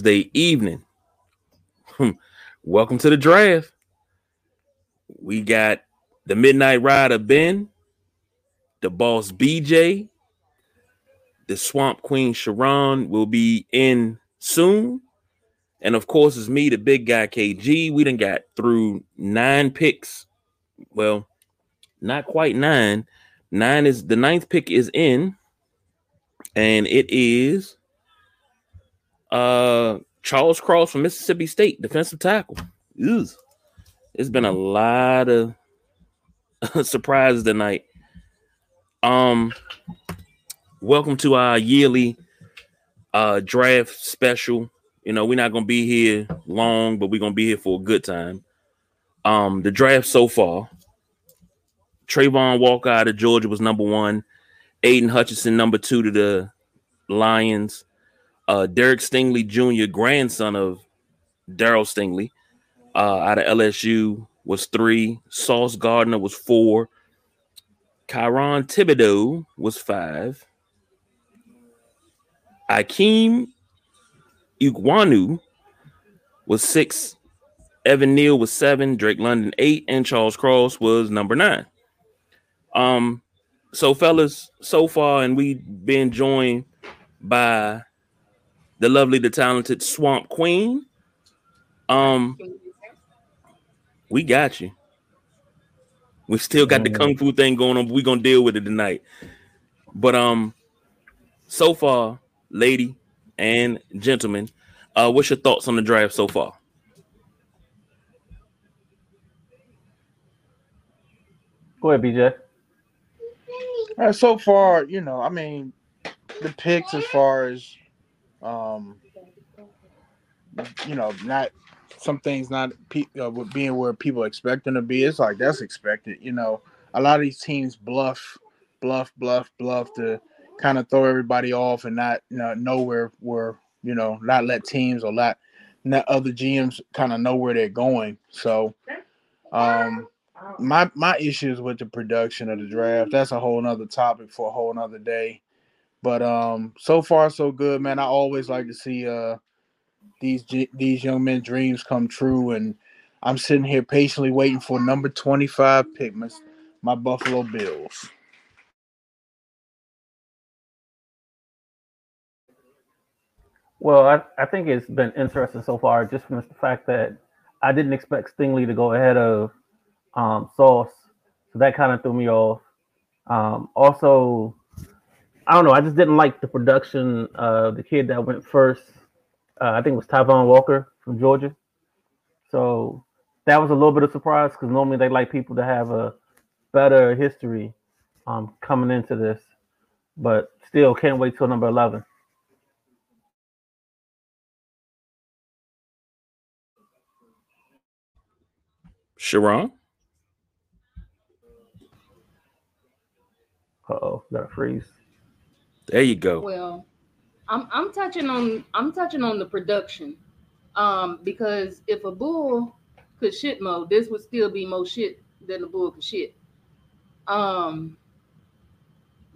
Thursday evening. Hmm. Welcome to the draft. We got the Midnight Rider Ben, the boss BJ, the Swamp Queen Sharon will be in soon. And of course, it's me, the big guy KG. We done got through nine picks. Well, not quite nine. Nine is the ninth pick is in, and it is uh Charles Cross from Mississippi State, defensive tackle. Ew. It's been a lot of surprises tonight. Um, welcome to our yearly uh draft special. You know, we're not gonna be here long, but we're gonna be here for a good time. Um, the draft so far, Travon Walker out of Georgia was number one, Aiden Hutchinson number two to the Lions, uh, Derek Stingley Jr., grandson of Darryl Stingley, uh, out of LSU was three, Sauce Gardner was four, Kayvon Thibodeaux was five, Ikem Ekwonu was six, Evan Neal was seven, Drake London eight, and Charles Cross was number nine. Um, so fellas, so far, and we've been joined by the lovely, the talented Swamp Queen. Um, we got you. We still got the kung fu thing going on, but we're gonna deal with it tonight. But um, so far, lady and gentlemen, uh, what's your thoughts on the draft so far? Go ahead, BJ. Uh, so far, you know, I mean, the picks as far as, um, you know, not some things not pe- uh, being where people expect them to be. It's like that's expected. You know, a lot of these teams bluff, bluff, bluff, bluff to kind of throw everybody off and not you know, know where where you know not let teams or let not other GMs kind of know where they're going. So, um, my my issues with the production of the draft that's a whole nother topic for a whole nother day but um so far so good man i always like to see uh these these young men dreams come true and i'm sitting here patiently waiting for number 25 pick my, my buffalo bills well I, I think it's been interesting so far just from the fact that i didn't expect stingley to go ahead of um, Sauce. So that kind of threw me off. Um, also, I don't know. I just didn't like the production of the kid that went first. Uh, I think it was Tyvon Walker from Georgia. So that was a little bit of surprise because normally they like people to have a better history um, coming into this. But still, can't wait till number 11. Sharon? Uh oh, got a freeze. There you go. Well, I'm I'm touching on I'm touching on the production, um, because if a bull could shit mode, this would still be more shit than a bull could shit. Um,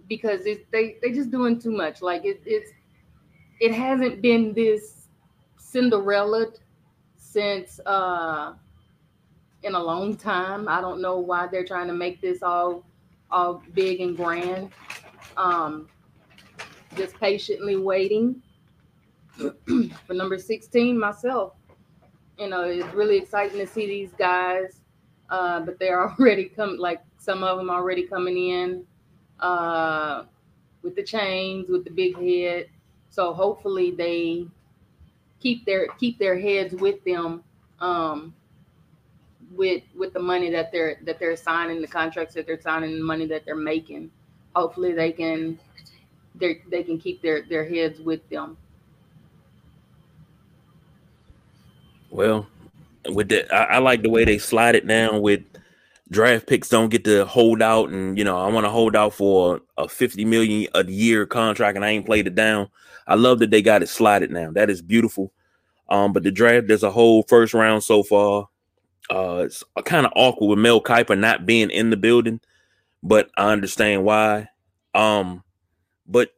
because it, they they just doing too much. Like it it's it hasn't been this Cinderella since uh in a long time. I don't know why they're trying to make this all all big and grand. Um, just patiently waiting for number 16 myself. You know, it's really exciting to see these guys, uh, but they're already coming, like some of them already coming in uh, with the chains, with the big head. So hopefully they keep their keep their heads with them um, with with the money that they're that they're signing, the contracts that they're signing, the money that they're making. Hopefully, they can they they can keep their their heads with them. Well, with that, I, I like the way they slide it down with draft picks don't get to hold out and you know i want to hold out for a 50 million a year contract and i ain't played it down i love that they got it slided now that is beautiful um but the draft there's a whole first round so far uh, it's kind of awkward with Mel Kiper not being in the building, but I understand why. Um, but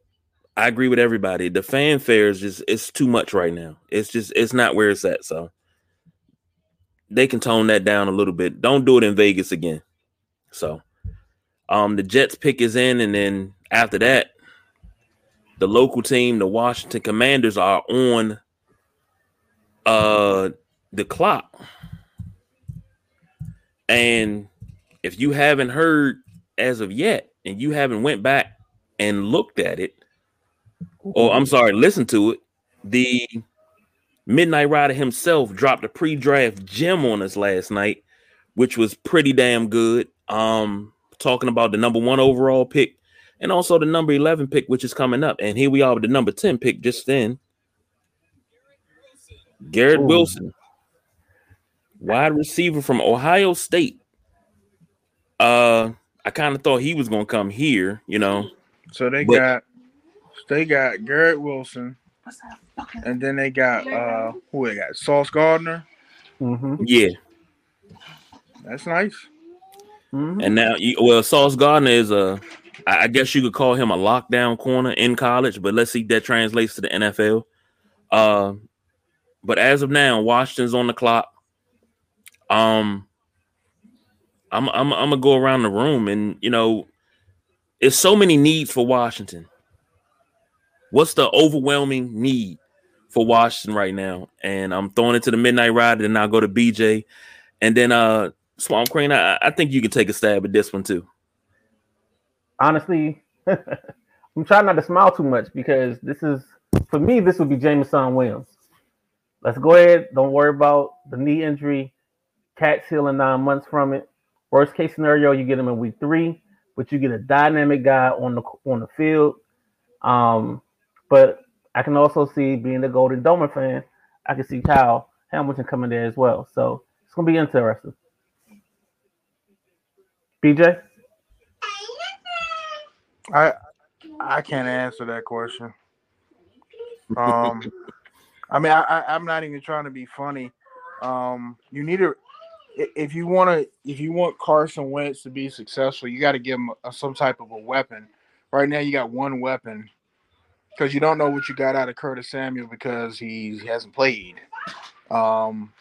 I agree with everybody. The fanfare is just it's too much right now. It's just it's not where it's at. So they can tone that down a little bit. Don't do it in Vegas again. So um the Jets pick is in, and then after that, the local team, the Washington Commanders, are on uh the clock. And if you haven't heard as of yet, and you haven't went back and looked at it, or I'm sorry, listen to it, the Midnight Rider himself dropped a pre-draft gem on us last night, which was pretty damn good. Um, talking about the number one overall pick and also the number 11 pick, which is coming up. And here we are with the number 10 pick just then. Garrett Ooh. Wilson, wide receiver from Ohio State. Uh, I kind of thought he was gonna come here, you know. So they But- got they got Garrett Wilson, and then they got uh who they got? Sauce Gardner. hmm Yeah, That's nice. hmm and now you, well, Sauce Gardner is a, I guess you could call him a lockdown corner in college, but let's see if that translates to the NFL. Uh, but as of now, Washington's on the clock. Um, I'm I'm I'm gonna go around the room, and you know, it's so many needs for Washington. What's the overwhelming need for Washington right now? And I'm throwing it to the Midnight Rider, and I'll go to BJ, and then uh, Swamp Crane. I, I think you can take a stab at this one too. Honestly, I'm trying not to smile too much because this is for me. This would be Jameson Williams. Let's go ahead. Don't worry about the knee injury. Cat's healing nine months from it. Worst case scenario, you get him in week three, but you get a dynamic guy on the on the field. Um, but I can also see being a Golden Domer fan, I can see Kyle Hamilton coming there as well. So it's gonna be interesting. BJ, I I can't answer that question. Um, I mean, I, I I'm not even trying to be funny. Um, you need to i- if you want to if you want Carson Wentz to be successful, you got to give him a, some type of a weapon. Right now, you got one weapon because you don't know what you got out of Curtis Samuel because he hasn't played. Um,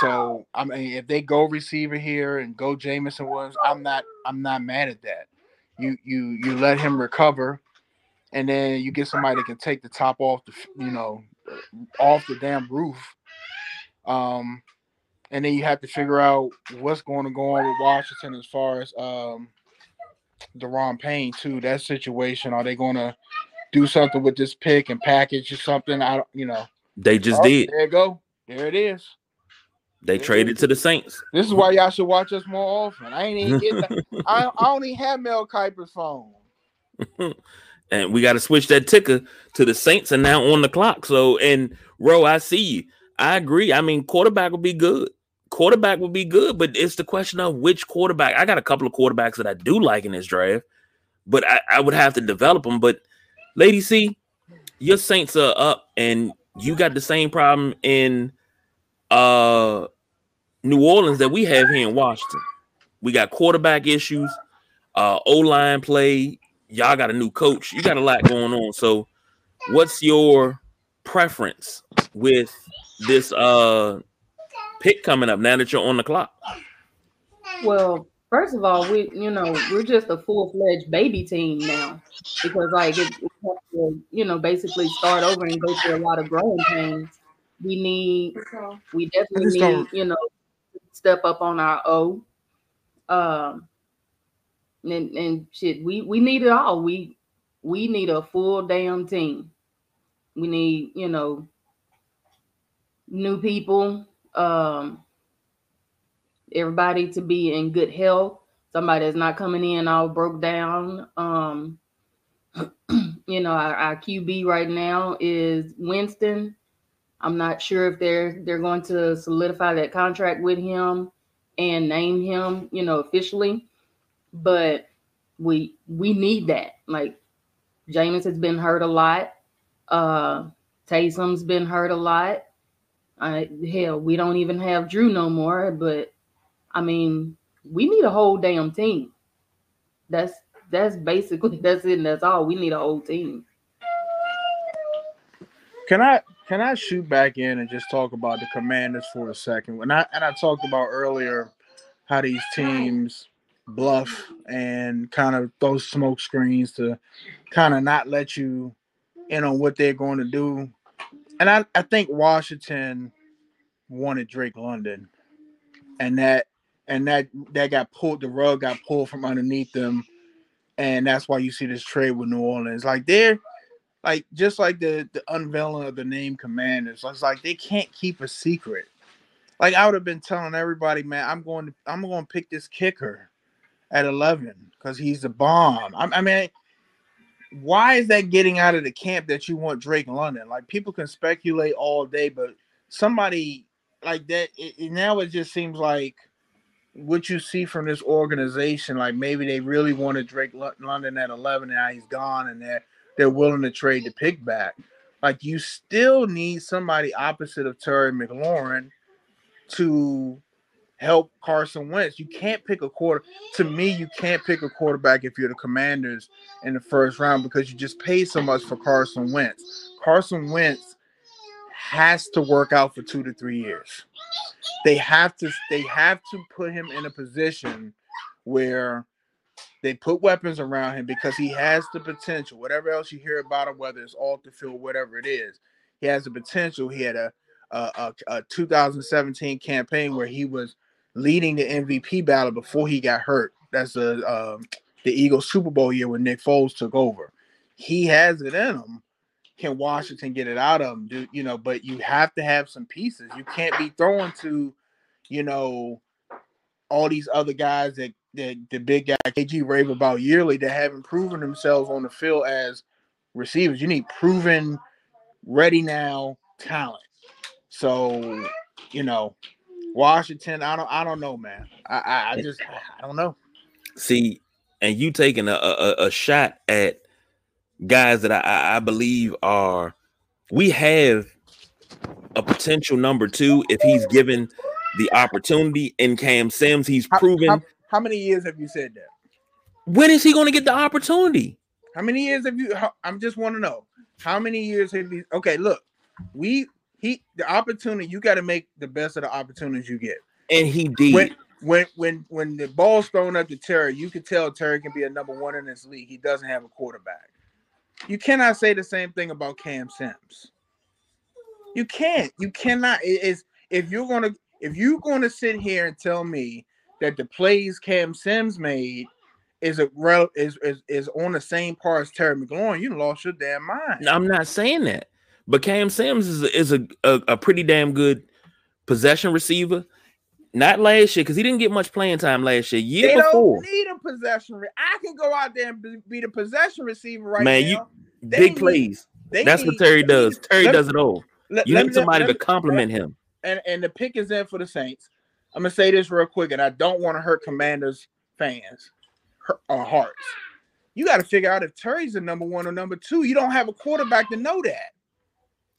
so I mean, if they go receiver here and go Jameson Williams, I'm not I'm not mad at that. You you you let him recover, and then you get somebody that can take the top off the you know off the damn roof. Um, and then you have to figure out what's going to go on with Washington as far as um Daron Payne too. That situation, are they going to do something with this pick and package or something? I don't, you know. They just Oh, did. There you go. There it is. They traded to the Saints. This is why y'all should watch us more often. I ain't even getting. I, I even have Mel Kiper's phone. and we got to switch that ticker to the Saints and now on the clock. So, and Ro, I see you. I agree. I mean, quarterback would be good. Quarterback would be good, but it's the question of which quarterback. I got a couple of quarterbacks that I do like in this draft, but I, I would have to develop them. But, Lady C, your Saints are up, and you got the same problem in uh New Orleans that we have here in Washington. We got quarterback issues, uh O line play. Y'all got a new coach. You got a lot going on. So, what's your preference with this uh pick coming up now that you're on the clock? Well, first of all, we you know we're just a full fledged baby team now because like it, it has to, you know basically start over and go through a lot of growing pains. We need we definitely need you know step up on our O. Um, and and shit, we we need it all. We we need a full damn team. We need you know new people. Um, everybody to be in good health. Somebody that's not coming in all broke down. Um, you know, our, our QB right now is Winston. I'm not sure if they're they're going to solidify that contract with him and name him, you know, officially. But we we need that. Like Jameis has been hurt a lot. Uh Taysom's been hurt a lot. I hell, we don't even have Drew no more, but I mean, we need a whole damn team. That's that's basically that's it. And that's all. We need a whole team. Can I can I shoot back in and just talk about the Commanders for a second? When I and I talked about earlier how these teams bluff and kind of throw smoke screens to kind of not let you in on what they're going to do. And I, I think Washington wanted Drake London. And that and that that got pulled the rug got pulled from underneath them. And that's why you see this trade with New Orleans. Like they're like just like the the unveiling of the name commanders it's like they can't keep a secret like i would have been telling everybody man i'm going to i'm going to pick this kicker at 11 because he's the bomb I, I, mean why is that getting out of the camp that you want drake london like people can speculate all day but somebody like that it, it, now it just seems like what you see from this organization like maybe they really wanted drake london at 11 and now he's gone and they're they're willing to trade the pick back. Like you still need somebody opposite of Terry McLaurin to help Carson Wentz. You can't pick a quarter. To me, you can't pick a quarterback if you're the Commanders in the first round because you just paid so much for Carson Wentz. Carson Wentz has to work out for two to three years. They have to. They have to put him in a position where they put weapons around him because he has the potential. Whatever else you hear about him, whether it's off the field, whatever it is, he has the potential. He had a a, a 2017 campaign where he was leading the MVP battle before he got hurt. That's the um, the Eagles Super Bowl year when Nick Foles took over. He has it in him. Can Washington get it out of him? Do you know? But you have to have some pieces. You can't be throwing to, you know, all these other guys that the, the big guy KG rave about yearly that haven't proven themselves on the field as receivers. You need proven, ready now talent. So, you know, Washington, I don't I don't know, man. I I, I just I don't know. See, and you taking a, a, a shot at guys that I, I believe are we have a potential number two if he's given the opportunity in Cam Sims. He's proven how, how, how many years have you said that? When is he going to get the opportunity? How many years have you? How, I'm just want to know how many years have you? Okay, look, we he the opportunity. You got to make the best of the opportunities you get, and he did. When when when when the ball's thrown up to Terry, you can tell Terry can be a number one in this league. He doesn't have a quarterback. You cannot say the same thing about Cam Sims. You can't. You cannot. It is if you're gonna if you're gonna sit here and tell me that the plays Cam Sims made is a is, is is on the same par as Terry McLaurin, you lost your damn mind. I'm not saying that, but Cam Sims is a, is a, a, a pretty damn good possession receiver. Not last year because he didn't get much playing time last year. Year they before, don't need a possession. Re- I can go out there and be the possession receiver right man. now. You they big need, plays. That's need, what Terry does. Terry does it all. Let, you let need somebody let, to compliment him. And and the pick is in for the Saints. I'm gonna say this real quick, and I don't want to hurt Commanders fans or uh, hearts. You got to figure out if Terry's the number one or number two. You don't have a quarterback to know that.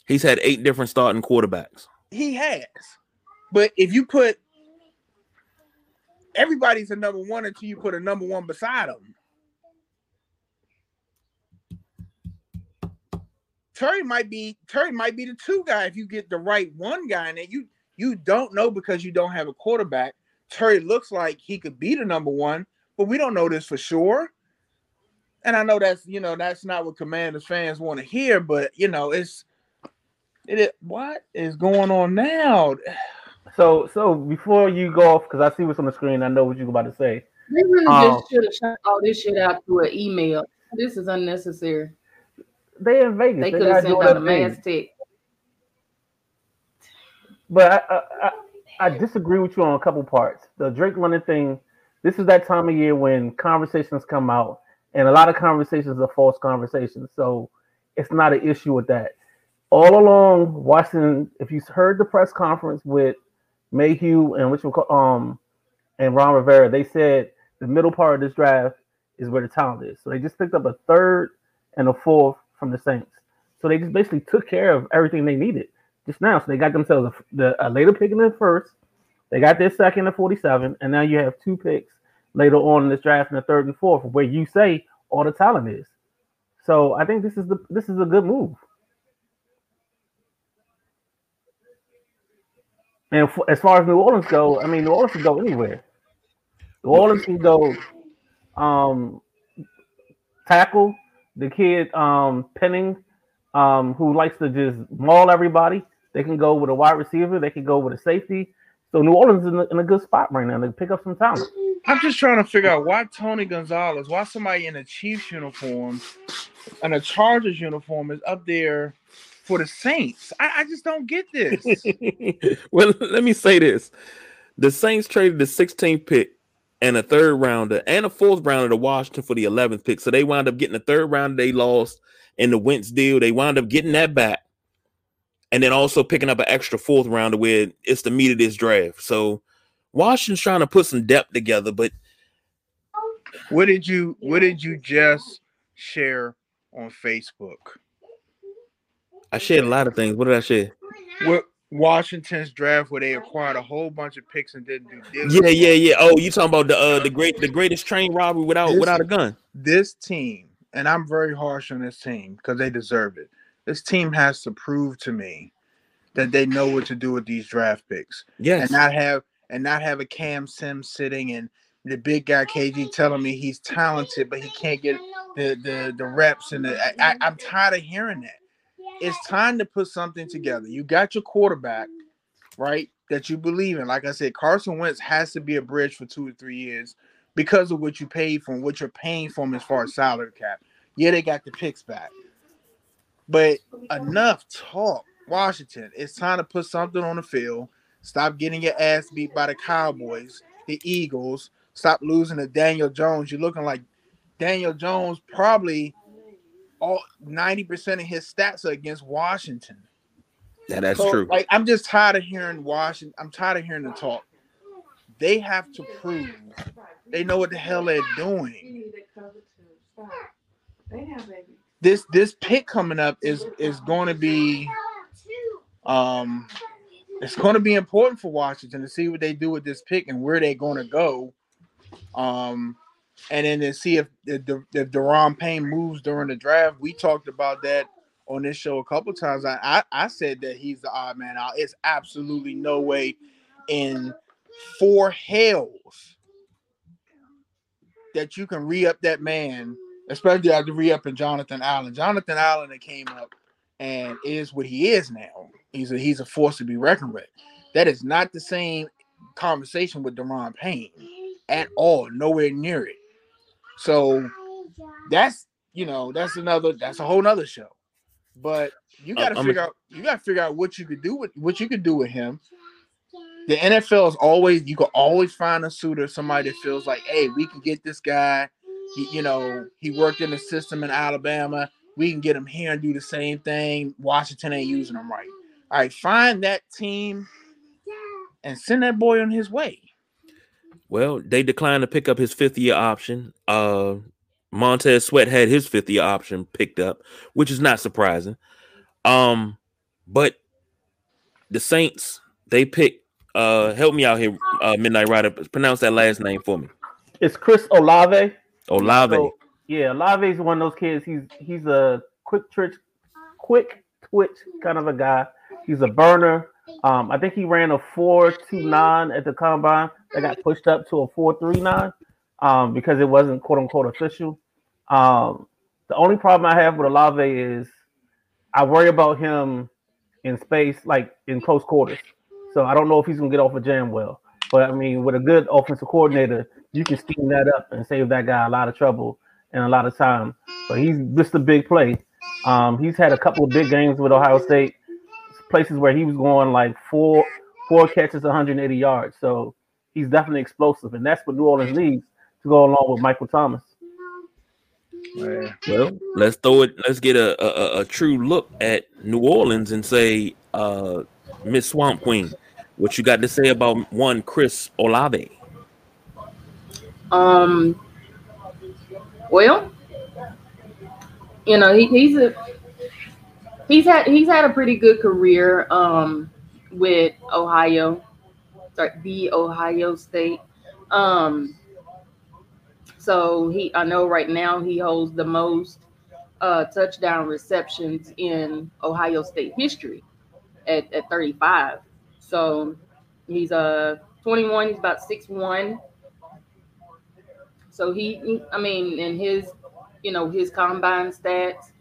He's had eight different starting quarterbacks. He has, but if you put everybody's a number one until you put a number one beside him. Terry might be Terry might be the two guy if you get the right one guy and you you don't know because you don't have a quarterback. Terry looks like he could be the number one, but we don't know this for sure. And I know that's you know that's not what Commanders fans want to hear, but you know it's it, it what is going on now? So so before you go off, because I see what's on the screen, I know what you're about to say. They really um, just should have shot all this shit out through an email. This is unnecessary. They in Vegas. They, they could have sent out a mass text. But I, I, I disagree with you on a couple parts. The Drake London thing. This is that time of year when conversations come out, and a lot of conversations are false conversations. So it's not an issue with that. All along, Washington. If you heard the press conference with Mayhew and which um and Ron Rivera, they said the middle part of this draft is where the talent is. So they just picked up a third and a fourth from the Saints. So they just basically took care of everything they needed just now. So they got themselves a, the, a later pick in the first. They got their second at 47, and now you have two picks later on in this draft in the third and fourth, where you say all the talent is. So I think this is the this is a good move. And f- as far as New Orleans go, I mean, New Orleans can go anywhere. New Orleans can go um, tackle the kid um, Penning, um, who likes to just maul everybody. They can go with a wide receiver. They can go with a safety. So New Orleans is in a, in a good spot right now to pick up some talent. I'm just trying to figure out why Tony Gonzalez, why somebody in a Chiefs uniform and a Chargers uniform is up there for the Saints. I, I just don't get this. well, let me say this: the Saints traded the 16th pick and a third rounder and a fourth rounder to Washington for the 11th pick. So they wound up getting the third rounder they lost in the Wentz deal. They wound up getting that back. And then also picking up an extra fourth rounder where it's the meat of this draft. So Washington's trying to put some depth together, but what did you what did you just share on Facebook? I shared a lot of things. What did I share? What Washington's draft where they acquired a whole bunch of picks and didn't do diligence. Yeah, yeah, yeah. Oh, you talking about the uh the great the greatest train robbery without this, without a gun. This team, and I'm very harsh on this team because they deserve it. This team has to prove to me that they know what to do with these draft picks. Yes. And not have and not have a Cam Sim sitting and the big guy KG telling me he's talented, but he can't get the the, the reps and the I, I, I'm tired of hearing that. It's time to put something together. You got your quarterback, right? That you believe in. Like I said, Carson Wentz has to be a bridge for two or three years because of what you paid for what you're paying for him as far as salary cap. Yeah, they got the picks back. But enough talk. Washington, it's time to put something on the field. Stop getting your ass beat by the Cowboys, the Eagles. Stop losing to Daniel Jones. You're looking like Daniel Jones probably all 90% of his stats are against Washington. Yeah, that's so, true. Like I'm just tired of hearing Washington. I'm tired of hearing the talk. They have to prove they know what the hell they're doing. This this pick coming up is is going to be um it's going to be important for Washington to see what they do with this pick and where they're going to go. Um, and then to see if if, Daron Payne moves during the draft. We talked about that on this show a couple times. I, I, I said that he's the odd man out. It's absolutely no way in four hells that you can re up that man, especially after re up in Jonathan Allen. Jonathan Allen that came up and is what he is now. He's a he's a force to be reckoned with. That is not the same conversation with Daron Payne at all, nowhere near it. So that's you know that's another that's a whole nother show. But you got to uh, figure a- out you got to figure out what you could do with what you could do with him. The NFL is always you can always find a suitor, somebody that feels like, hey, we can get this guy. He, you know, he worked in the system in Alabama. We can get him here and do the same thing. Washington ain't using him right. All right, find that team and send that boy on his way. Well, they declined to pick up his fifth year option. Uh Montez Sweat had his fifth year option picked up, which is not surprising. Um, but the Saints they picked uh help me out here, uh Midnight Rider. Pronounce that last name for me. It's Chris Olave. Olave. So, yeah, Olave is one of those kids. He's he's a quick twitch, quick twitch kind of a guy. He's a burner. Um, I think he ran a four two nine at the combine. That got pushed up to a four three nine um, because it wasn't quote unquote official. Um, the only problem I have with Olave is I worry about him in space, like in close quarters. So I don't know if he's gonna get off a jam well. But I mean, with a good offensive coordinator, you can steam that up and save that guy a lot of trouble and a lot of time. But he's just a big play. Um, he's had a couple of big games with Ohio State, places where he was going like four four catches, 180 yards. So he's definitely explosive, and that's what New Orleans needs to go along with Michael Thomas. Well, let's throw it. Let's get a, a, a true look at New Orleans and say, uh, Miss Swamp Queen, what you got to say about one Chris Olave? Um. Well, you know he, he's a he's had he's had a pretty good career um with Ohio, sorry, the Ohio State. Um, so he, I know right now he holds the most uh, touchdown receptions in Ohio State history at, at 35. So He's uh 21. He's about six one. So he, I mean, and his, you know, his combine stats,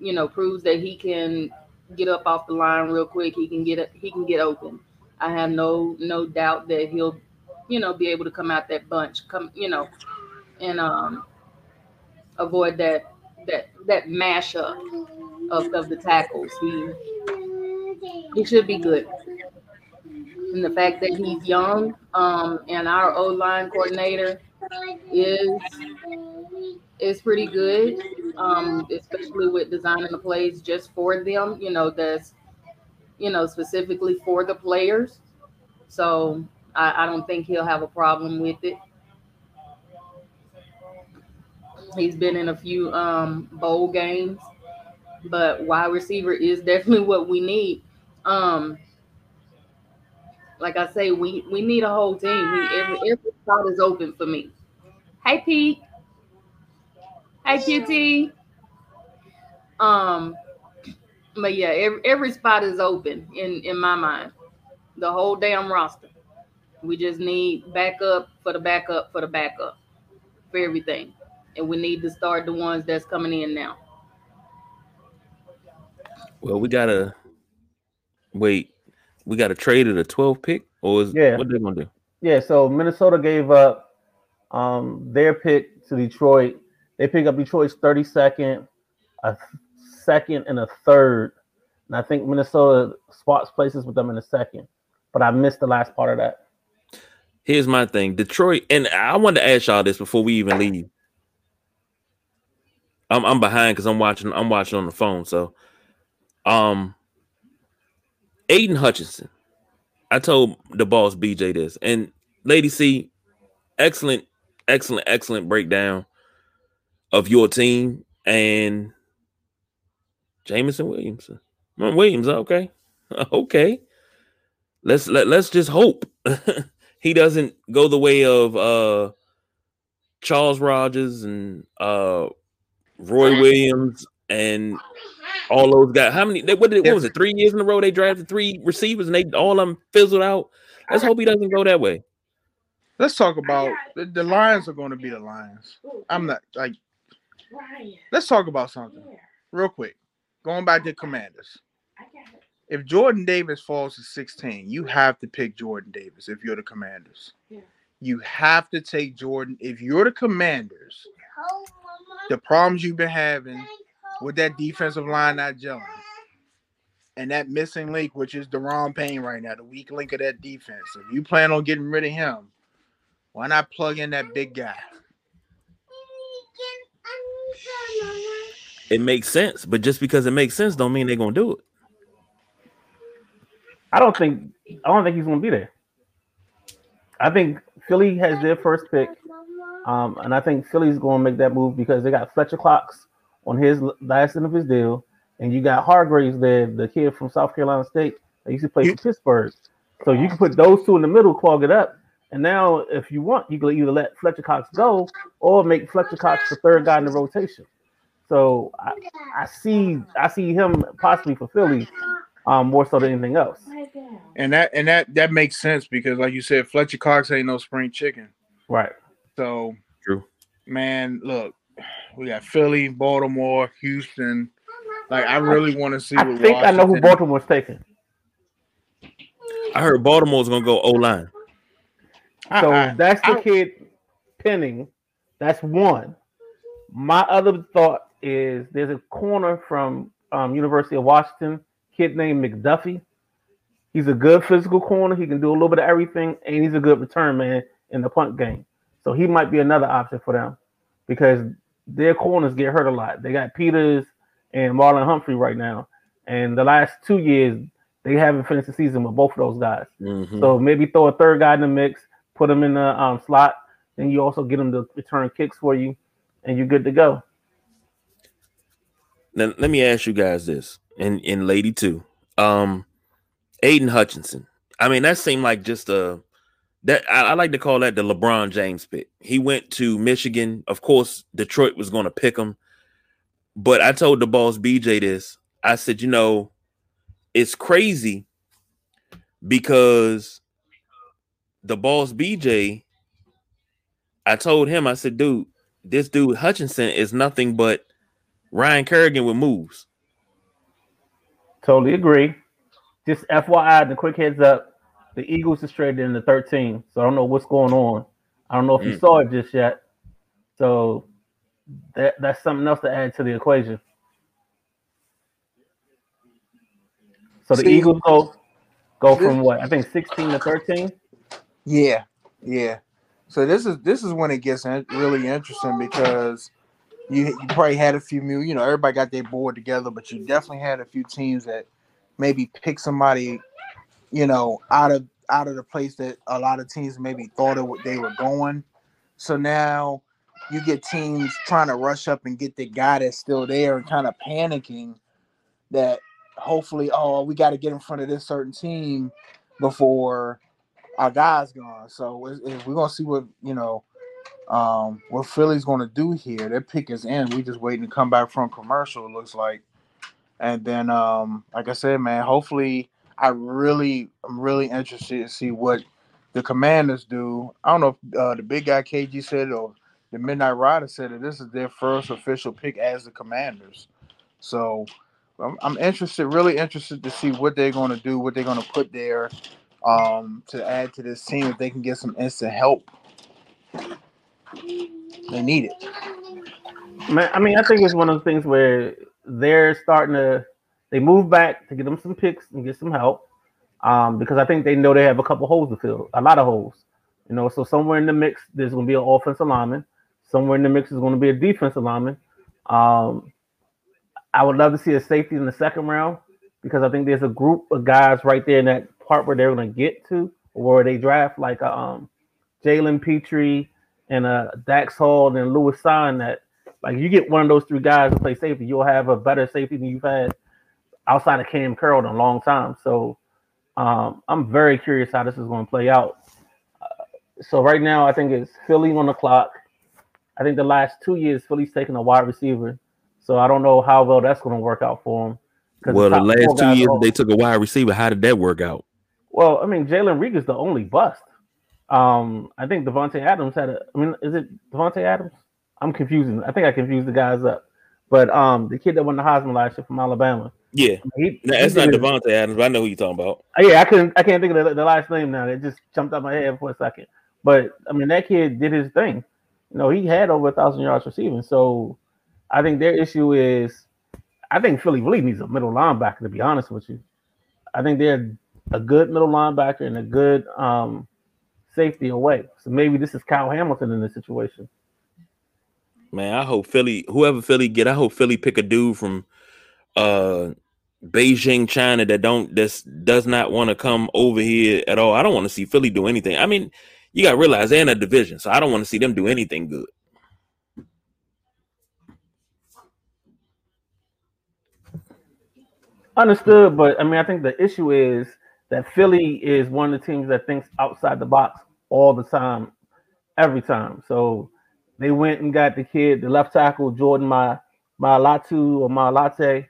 you know, proves that he can get up off the line real quick. He can get. He can get open. I have no no doubt that he'll, you know, be able to come out that bunch, come, you know, and um avoid that that that mashup of, of the tackles. He he should be good. And the fact that he's young, um, and our O line coordinator is is pretty good, um, especially with designing the plays just for them. You know, that's you know specifically for the players. So I, I don't think he'll have a problem with it. He's been in a few um, bowl games, but wide receiver is definitely what we need. Um, like I say, we we need a whole team. We, every every spot is open for me. Hey Pete. Hey QT. Um, but yeah, every every spot is open in in my mind. The whole damn roster. We just need backup for the backup for the backup for everything, and we need to start the ones that's coming in now. Well, we gotta wait. We gotta trade at a 12 pick, or is Yeah. what they gonna do? Yeah, so Minnesota gave up um, their pick to Detroit. They pick up Detroit's 32nd, a second, and a third. And I think Minnesota swaps places with them in a second. But I missed the last part of that. Here's my thing, Detroit, and I wanted to ask y'all this before we even leave. I'm I'm behind because I'm watching I'm watching on the phone. So, um, Aiden Hutchinson, I told the boss BJ this, and Lady C, excellent, excellent, excellent breakdown of your team and Jameson Williamson. Williams, okay, okay. Let's let let's just hope he doesn't go the way of uh Charles Rogers and uh Roy Williams and all those guys. How many? They, what, did, what was it? Three years in a row they drafted three receivers and they all of them fizzled out. Let's hope he doesn't go that way. Let's talk about the, the Lions are going to be the Lions. I'm not like. Let's talk about something real quick. Going back to Commanders. If Jordan Davis falls to 16, you have to pick Jordan Davis if you're the Commanders. Yeah. You have to take Jordan. If you're the Commanders, the problems you've been having with that defensive line not gelling, and that missing link, which is Daron Payne right now, the weak link of that defense. If you plan on getting rid of him, why not plug in that big guy? It makes sense, but just because it makes sense don't mean they're gonna do it. I don't think I don't think he's gonna be there. I think Philly has their first pick. Um, and I think Philly's going to make that move because they got Fletcher Cox on his last end of his deal, and you got Hargraves there, the kid from South Carolina State that used to play for Pittsburgh. So you can put those two in the middle, clog it up, and now if you want, you can either let Fletcher Cox go or make Fletcher Cox the third guy in the rotation. So I, I see I see him possibly for Philly um, more so than anything else. And that and that that makes sense because, like you said, Fletcher Cox ain't no spring chicken. Right. So True. man, look, we got Philly, Baltimore, Houston. Like I really want to see. I what think I know who Washington- Baltimore's taking. I heard Baltimore's gonna go O line. So I- that's the I- kid Penning. That's one. My other thought is there's a corner from um, University of Washington, kid named McDuffie. He's a good physical corner. He can do a little bit of everything, and he's a good return man in the punt game. So he might be another option for them because their corners get hurt a lot. They got Peters and Marlon Humphrey right now, and the last two years they haven't finished the season with both of those guys. Mhm. So maybe throw a third guy in the mix, put him in the um, slot, and you also get him to return kicks for you, and you're good to go. Now, let me ask you guys this, and and lady too. Um, Aiden Hutchinson. I mean, that seemed like just a that I, I like to call that the LeBron James pick. He went to Michigan. Of course, Detroit was going to pick him, but I told the boss BJ this. I said, you know, it's crazy because the boss BJ, I told him, I said, dude, this dude Hutchinson is nothing but Ryan Kerrigan with moves. Totally agree. Just FYI, the quick heads up, the Eagles is traded in the 13, so I don't know what's going on. I don't know if you Mm. saw it just yet. So that that's something else to add to the equation. So the See- Eagles go go from what I think 16 to 13. Yeah, yeah. So this is this is when it gets in- really interesting because you you probably had a few mu- you know everybody got their board together, but you definitely had a few teams that maybe pick somebody you know out of out of the place that a lot of teams maybe thought of what they were going. So now you get teams trying to rush up and get the guy that's still there and kind of panicking that hopefully oh we got to get in front of this certain team before our guy's gone. So we're gonna see what you know um, what Philly's gonna do here. Their pick is in. We just waiting to come back from commercial. It looks like, and then um, like I said, man, hopefully I really I'm really interested to see what the Commanders do. I don't know if uh, the big guy KG said or the Midnight Rider said that this is their first official pick as the Commanders. So I'm, I'm interested, really interested to see what they're going to do, what they're going to put there um, to add to this team if they can get some instant help. They need it. Man, I mean, I think it's one of those things where they're starting to they move back to get them some picks and get some help. Um, because I think they know they have a couple holes to fill, a lot of holes. You know, so somewhere in the mix there's gonna be an offensive lineman, somewhere in the mix is gonna be a defensive lineman. Um, I would love to see a safety in the second round because I think there's a group of guys right there in that part where they're gonna get to or where they draft like a, um Jalen Pitre and uh Dax Hill and Lewis Cine that like you get one of those three guys to play safety, you'll have a better safety than you've had outside of Kam Curl in a long time. So um, I'm very curious how this is going to play out. Uh, so right now, I think it's Philly on the clock. I think the last two years, Philly's taken a wide receiver. So I don't know how well that's going to work out for him. Well, the four last two years are- they took a wide receiver. How did that work out? well, I mean, Jalen Reed the only bust. Um, I think Devonte Adams had a. I mean, is it Devonte Adams? I'm confusing. I think I confused the guys up. But um, the kid that won the Heisman last year from Alabama, Yeah, he, no, that's not Devonte Adams. But I know who you're talking about. Uh, Yeah, I couldn't. I can't think of the, the last name now. It just jumped out my head for a second. But I mean, that kid did his thing. You know, he had over a thousand yards receiving. So I think their issue is, I think Philly really needs a middle linebacker. To be honest with you, I think they're a good middle linebacker and a good um, safety away. So maybe this is Kyle Hamilton in this situation. Man, I hope Philly, whoever Philly get, I hope Philly pick a dude from uh Beijing, China that don't that does not want to come over here at all. I don't want to see Philly do anything. I mean, you gotta realize they're in a division, so I don't want to see them do anything good. Understood, but I mean, I think the issue is that Philly is one of the teams that thinks outside the box all the time, every time. So they went and got the kid, the left tackle, Jordan Ma Malatu or Malate.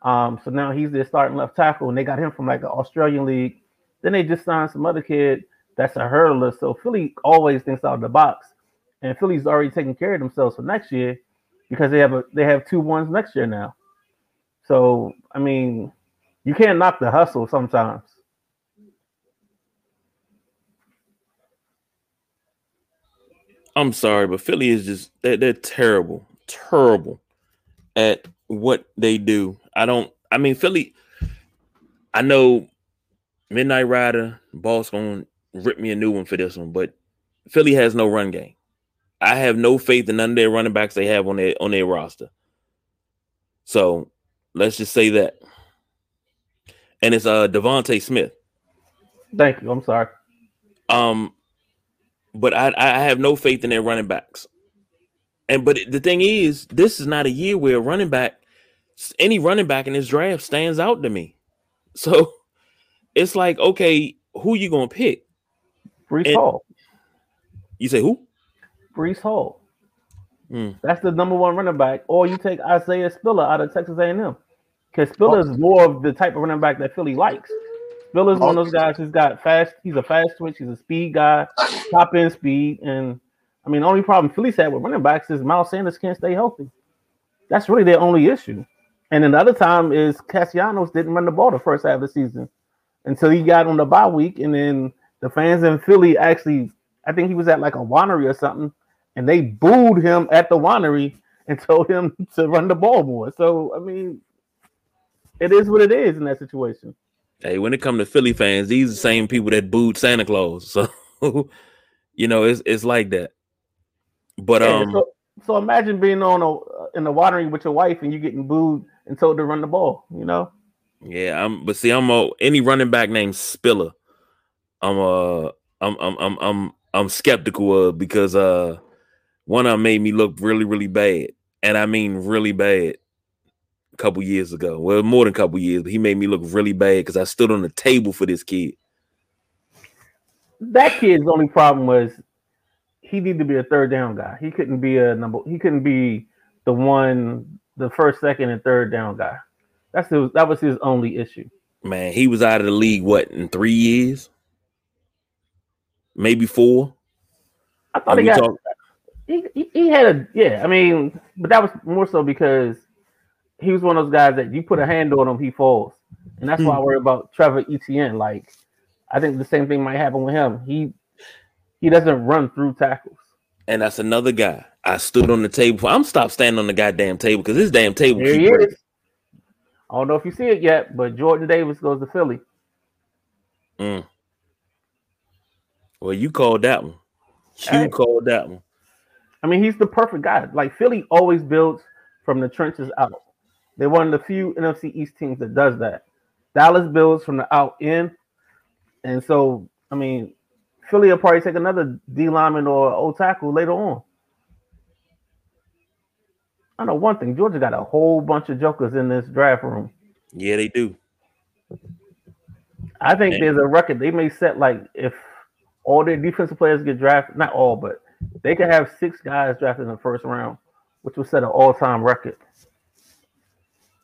Um, so now he's their starting left tackle, and they got him from like an Australian league. Then they just signed some other kid that's a hurdler. So Philly always thinks out of the box, and Philly's already taking care of themselves for next year because they have a they have two ones next year now. So I mean, you can't knock the hustle sometimes. I'm sorry, but Philly is just they're, they're terrible, terrible at what they do. I don't. I mean, Philly. I know Midnight Rider, boss gonna rip me a new one for this one, but Philly has no run game. I have no faith in none of their running backs they have on their on their roster. So let's just say that. And it's uh DeVonta Smith. Thank you. I'm sorry. Um, but I I have no faith in their running backs. And but the thing is, this is not a year where a running back, any running back in this draft stands out to me. So it's like, okay, who you gonna pick? Breece And- Hall. You say who? Breece Hall. Hmm. That's the number one running back. Or you take Isaiah Spiller out of Texas A&M. Because Spiller is more of the type of running back that Philly likes. Spiller's one of those guys who's got fast. He's a fast switch. He's a speed guy, top end speed. And I mean, the only problem Philly's had with running backs is Miles Sanders can't stay healthy. That's really their only issue. And another time is Castellanos didn't run the ball the first half of the season until he got on the bye week, and then the fans in Philly actually, I think he was at like a winery or something, and they booed him at the winery and told him to run the ball more. So I mean, it is what it is in that situation. Hey, when it come to Philly fans, these are the same people that booed Santa Claus. So you know, it's it's like that. But Yeah, um, so, so imagine being on a in the winery with your wife and you getting booed and told to run the ball. You know, yeah, I'm. But see, I'm a, any running back named Spiller. I'm uh, I'm I'm I'm I'm I'm skeptical of because uh, one of them made me look really really bad, and I mean really bad. A couple years ago, well, more than a couple years, but he made me look really bad because I stood on the table for this kid. that kid's only problem was he needed to be a third down guy. He couldn't be a number. He couldn't be the one, the first, second, and third down guy. That's his, that was his only issue. Man, he was out of the league what in three years, maybe four. I thought he got talk- he, he, he had a yeah. I mean, but that was more so because he was one of those guys that you put a hand on him, he falls, and that's why I worry about Trevor Etienne. Like, I think the same thing might happen with him. He he doesn't run through tackles. and that's another guy. I stood on the table. I'm stopped standing on the goddamn table because this damn table. There he breaking. is. I don't know if you see it yet, but Jordan Davis goes to Philly. Mm. Well, you called that one. You Hey. called that one. I mean, he's the perfect guy. Like Philly always builds from the trenches out. They're one of the few NFC East teams that does that. Dallas builds from the out in, and so I mean, Philly will probably take another D lineman or O tackle later on. I know one thing: Georgia got a whole bunch of jokers in this draft room. Yeah, they do. I think Man. there's a record they may set. Like if all their defensive players get drafted, not all, but they could have six guys drafted in the first round, which would set an all-time record.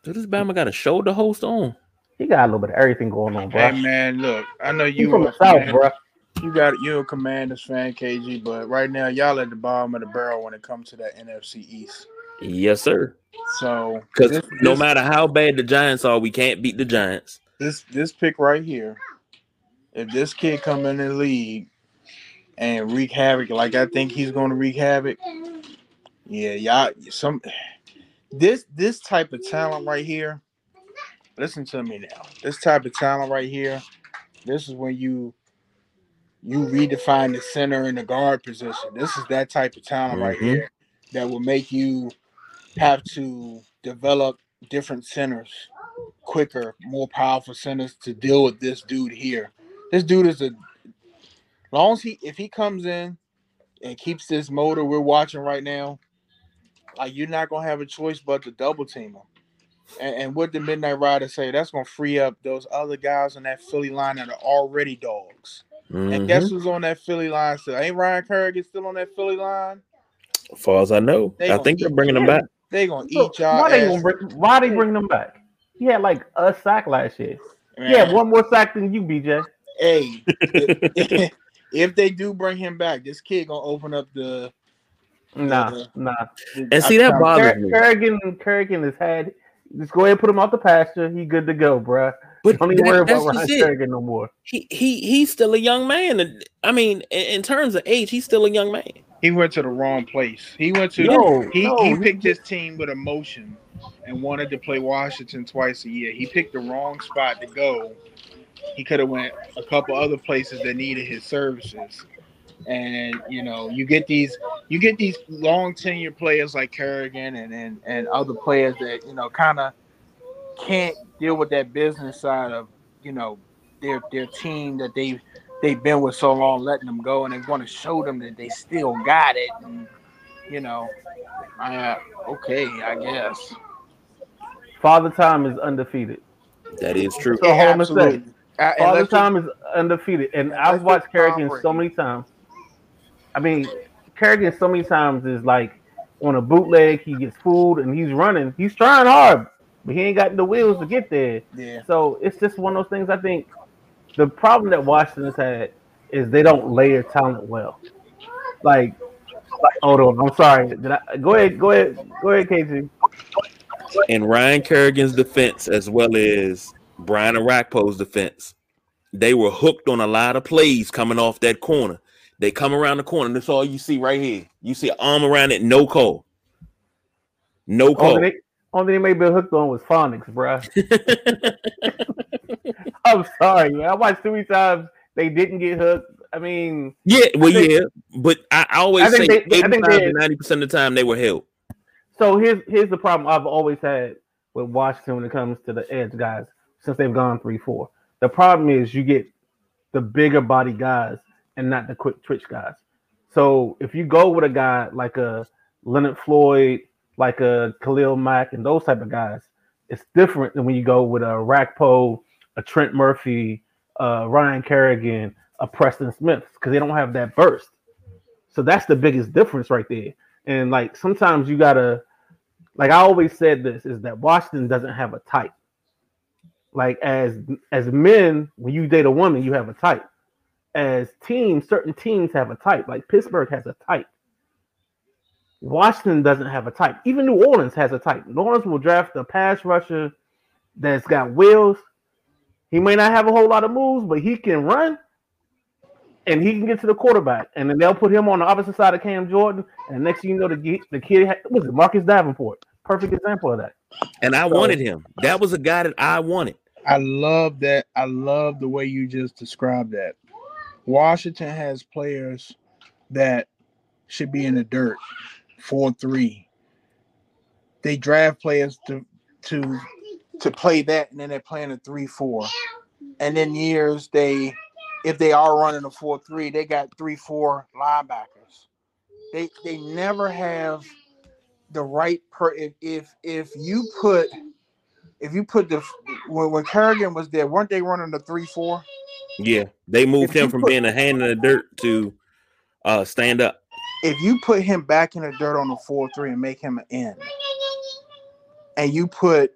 So this Bama got a show to host on. He got a little bit of everything going on, bro. Hey man, look, I know you from the south, bro. you got you a Commanders fan, KG, but right now y'all at the bottom of the barrel when it comes to that NFC East. Yes, sir. So Because no matter how bad the Giants are, we can't beat the Giants. this this pick right here, if this kid come in the league and wreak havoc like I think he's going to wreak havoc, yeah, y'all some this this type of talent right here. Listen to me now. This type of talent right here. This is when you you redefine the center and the guard position. This is that type of talent right Mhm. here that will make you have to develop different centers quicker, more powerful centers to deal with this dude here. This dude is a long as he if he comes in and keeps this motor we're watching right now, like you're not gonna have a choice but to double team him. And, and what did Midnight Rider say? That's gonna free up those other guys on that Philly line that are already dogs. And Mhm. guess who's on that Philly line still? Ain't Ryan Kerrigan still on that Philly line? As far as I know, They I think they're bringing them back. They gonna So, eat y'all. why they ass. gonna bring, why they bring them back? He had like a sack last year. Man, Yeah, one more sack than you, BJ. Hey, if, if they do bring him back, this kid gonna open up the. Nah, nah. And see, that I'm- bothers Ker- me. Kerrigan, Kerrigan has had. Just go ahead and put him out the pasture. He good to go, bruh. But Don't even that- worry about Ryan it. Kerrigan no more. He he he's still a young man. I mean, in, in terms of age, he's still a young man. He went to the wrong place. He went to. No, he, no, he he- picked his team with emotion and wanted to play Washington twice a year. He picked the wrong spot to go. He could have went a couple other places that needed his services. And you know, you get these you get these long tenure players like Kerrigan and and, and other players that you know kind of can't deal with that business side of you know their their team that they they've been with so long, letting them go, and they want to show them that they still got it. And you know, uh, okay, I guess. Father Time is undefeated. That is true. So a absolutely. second. Uh, Father Time is undefeated, and and I've watched Kerrigan so many times. I mean, Kerrigan so many times is like on a bootleg. He gets fooled, and he's running. He's trying hard, but he ain't got the wheels to get there. yeah, So it's just one of those things. I think the problem that Washington's had is they don't layer talent well. Like, hold on, I'm sorry. Did I go ahead? Go ahead. Go ahead, KG. And Ryan Kerrigan's defense, as well as Brian Orakpo's defense, they were hooked on a lot of plays coming off that corner. They come around the corner. That's all you see right here. You see an arm around it, no call. No call. Only they, only they may be hooked on was phonics, bro. I'm sorry, man. I watched three times. They didn't get hooked. I mean, yeah, well, think- yeah, but I I always I think say they- think 85 to 90 percent of the time they were held. so here's here's the problem I've always had with Washington when it comes to the edge guys since they've gone three four. The problem is you get the bigger body guys and not the quick twitch guys. So if you go with a guy like a Leonard Floyd, like a Khalil Mack, and those type of guys, it's different than when you go with a Rackpo, a Trent Murphy, uh, Ryan Kerrigan, a Preston Smith, because they don't have that burst. So that's the biggest difference right there. And like sometimes you gotta, like I always said this is that Washington doesn't have a type. Like as as men, when you date a woman, you have a type. As teams, certain teams have a type. Like Pittsburgh has a type. Washington doesn't have a type. Even New Orleans has a type. New Orleans will draft a pass rusher that's got wheels. He may not have a whole lot of moves, but he can run and he can get to the quarterback. And then they'll put him on the opposite side of Cam Jordan. And next thing you know, the, the kid was it Marcus Davenport. Perfect example of that. And I So- wanted him. That was a guy that I wanted. I love that. I love the way you just described that. Washington has players that should be in the dirt, four three. They draft players to to to play that, and then they're playing a three four. And then years they, if they are running a four three, they got three four linebackers. They they never have the right per. If if if you put if you put the when, when Kerrigan was there, weren't they running the three four? Yeah, they moved If him from put- being a hand in the dirt to uh stand up. If you put him back in the dirt on the four three and make him an end, and you put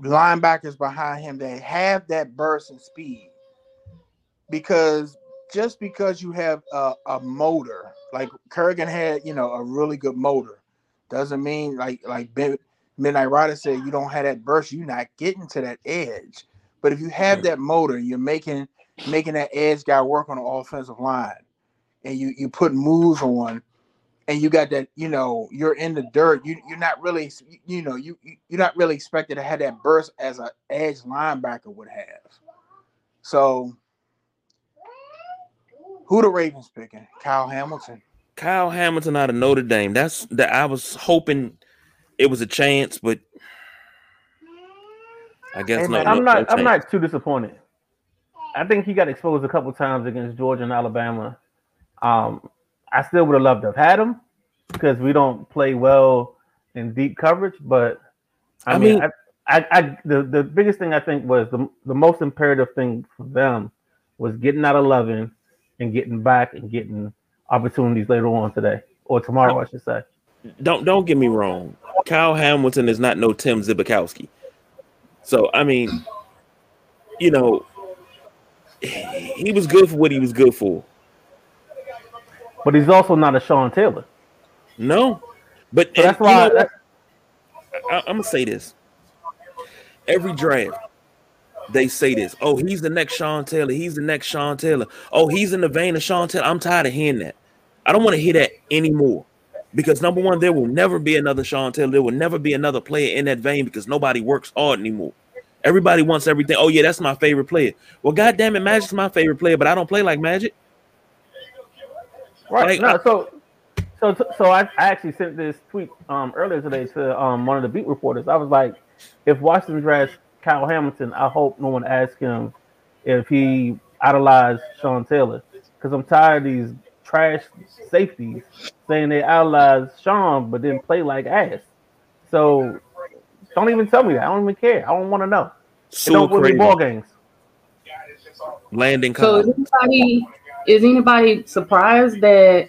linebackers behind him that have that burst and speed, because just because you have a, a motor like Kerrigan had, you know, a really good motor, doesn't mean like like ben, Midnight Rider said you don't have that burst, you're not getting to that edge. But if you have that motor, you're making making that edge guy work on the offensive line, and you you put moves on, and you got that, you know, you're in the dirt. You you're not really, you know, you you- you're not really expected to have that burst as an edge linebacker would have. So, who the Ravens picking? Kyle Hamilton. Kyle Hamilton out of Notre Dame. That's that I was hoping it was a chance, but I guess Hey, no. man, no- I'm no not. I'm not too disappointed. I think he got exposed a couple times against Georgia and Alabama. Um, I still would have loved to have had him because we don't play well in deep coverage. But I, I mean, mean- I, I, I, the the biggest thing I think was the the most imperative thing for them was getting out of Loving and getting back and getting opportunities later on today or tomorrow, I should say. Don't don't get me wrong. Kyle Hamilton is not no Tom Zbikowski. So I mean, you know, he was good for what he was good for. But he's also not a Sean Taylor. No, but So and that's you why. know? I, I'm gonna say this. Every draft, they say this. Oh, he's the next Sean Taylor. He's the next Sean Taylor. Oh, he's in the vein of Sean Taylor. I'm tired of hearing that. I don't want to hear that anymore. Because number one, there will never be another Sean Taylor. There will never be another player in that vein because nobody works hard anymore. Everybody wants everything. Oh, yeah, that's my favorite player. Well, goddamn it, Magic's my favorite player, but I don't play like Magic. Right. Like, no, I- so so so I, I actually sent this tweet um earlier today to um one of the beat reporters. I was like, if Washington drafts Kyle Hamilton, I hope no one asks him if he idolized Sean Taylor. Because I'm tired of these trash safeties saying they idolize Sean but then play like ass. So don't even tell me that. I don't even care. I don't want to know. It So don't win me crazy. ball games. Landing So is anybody is anybody surprised that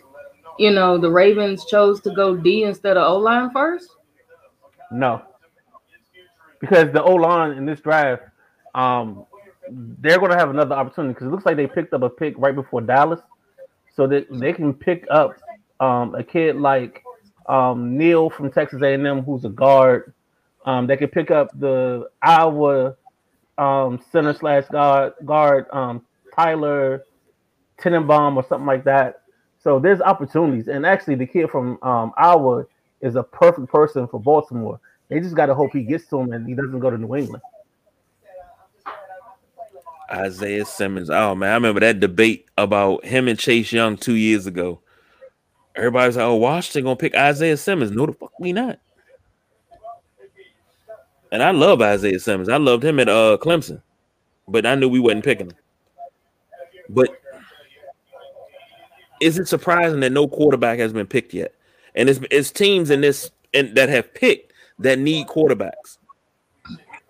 you know the Ravens chose to go D instead of O line first? No. Because the O line in this draft, um, they're going to have another opportunity because it looks like they picked up a pick right before Dallas, so that they can pick up um, a kid like um, Neil from Texas A&M, who's a guard. Um, they can pick up the Iowa um, center slash guard guard um, Tyler Tenenbaum or something like that. So there's opportunities, and actually, the kid from um, Iowa is a perfect person for Baltimore. They just got to hope he gets to him and he doesn't go to New England. Isaiah Simmons. Oh man, I remember that debate about him and Chase Young two years ago. Everybody's like, "Oh, Washington gonna pick Isaiah Simmons." No, the fuck we not. And I love Isaiah Simmons. I loved him at uh Clemson, but I knew we wasn't picking him. But is it surprising that no quarterback has been picked yet? And it's, it's teams in this and that have picked that need quarterbacks.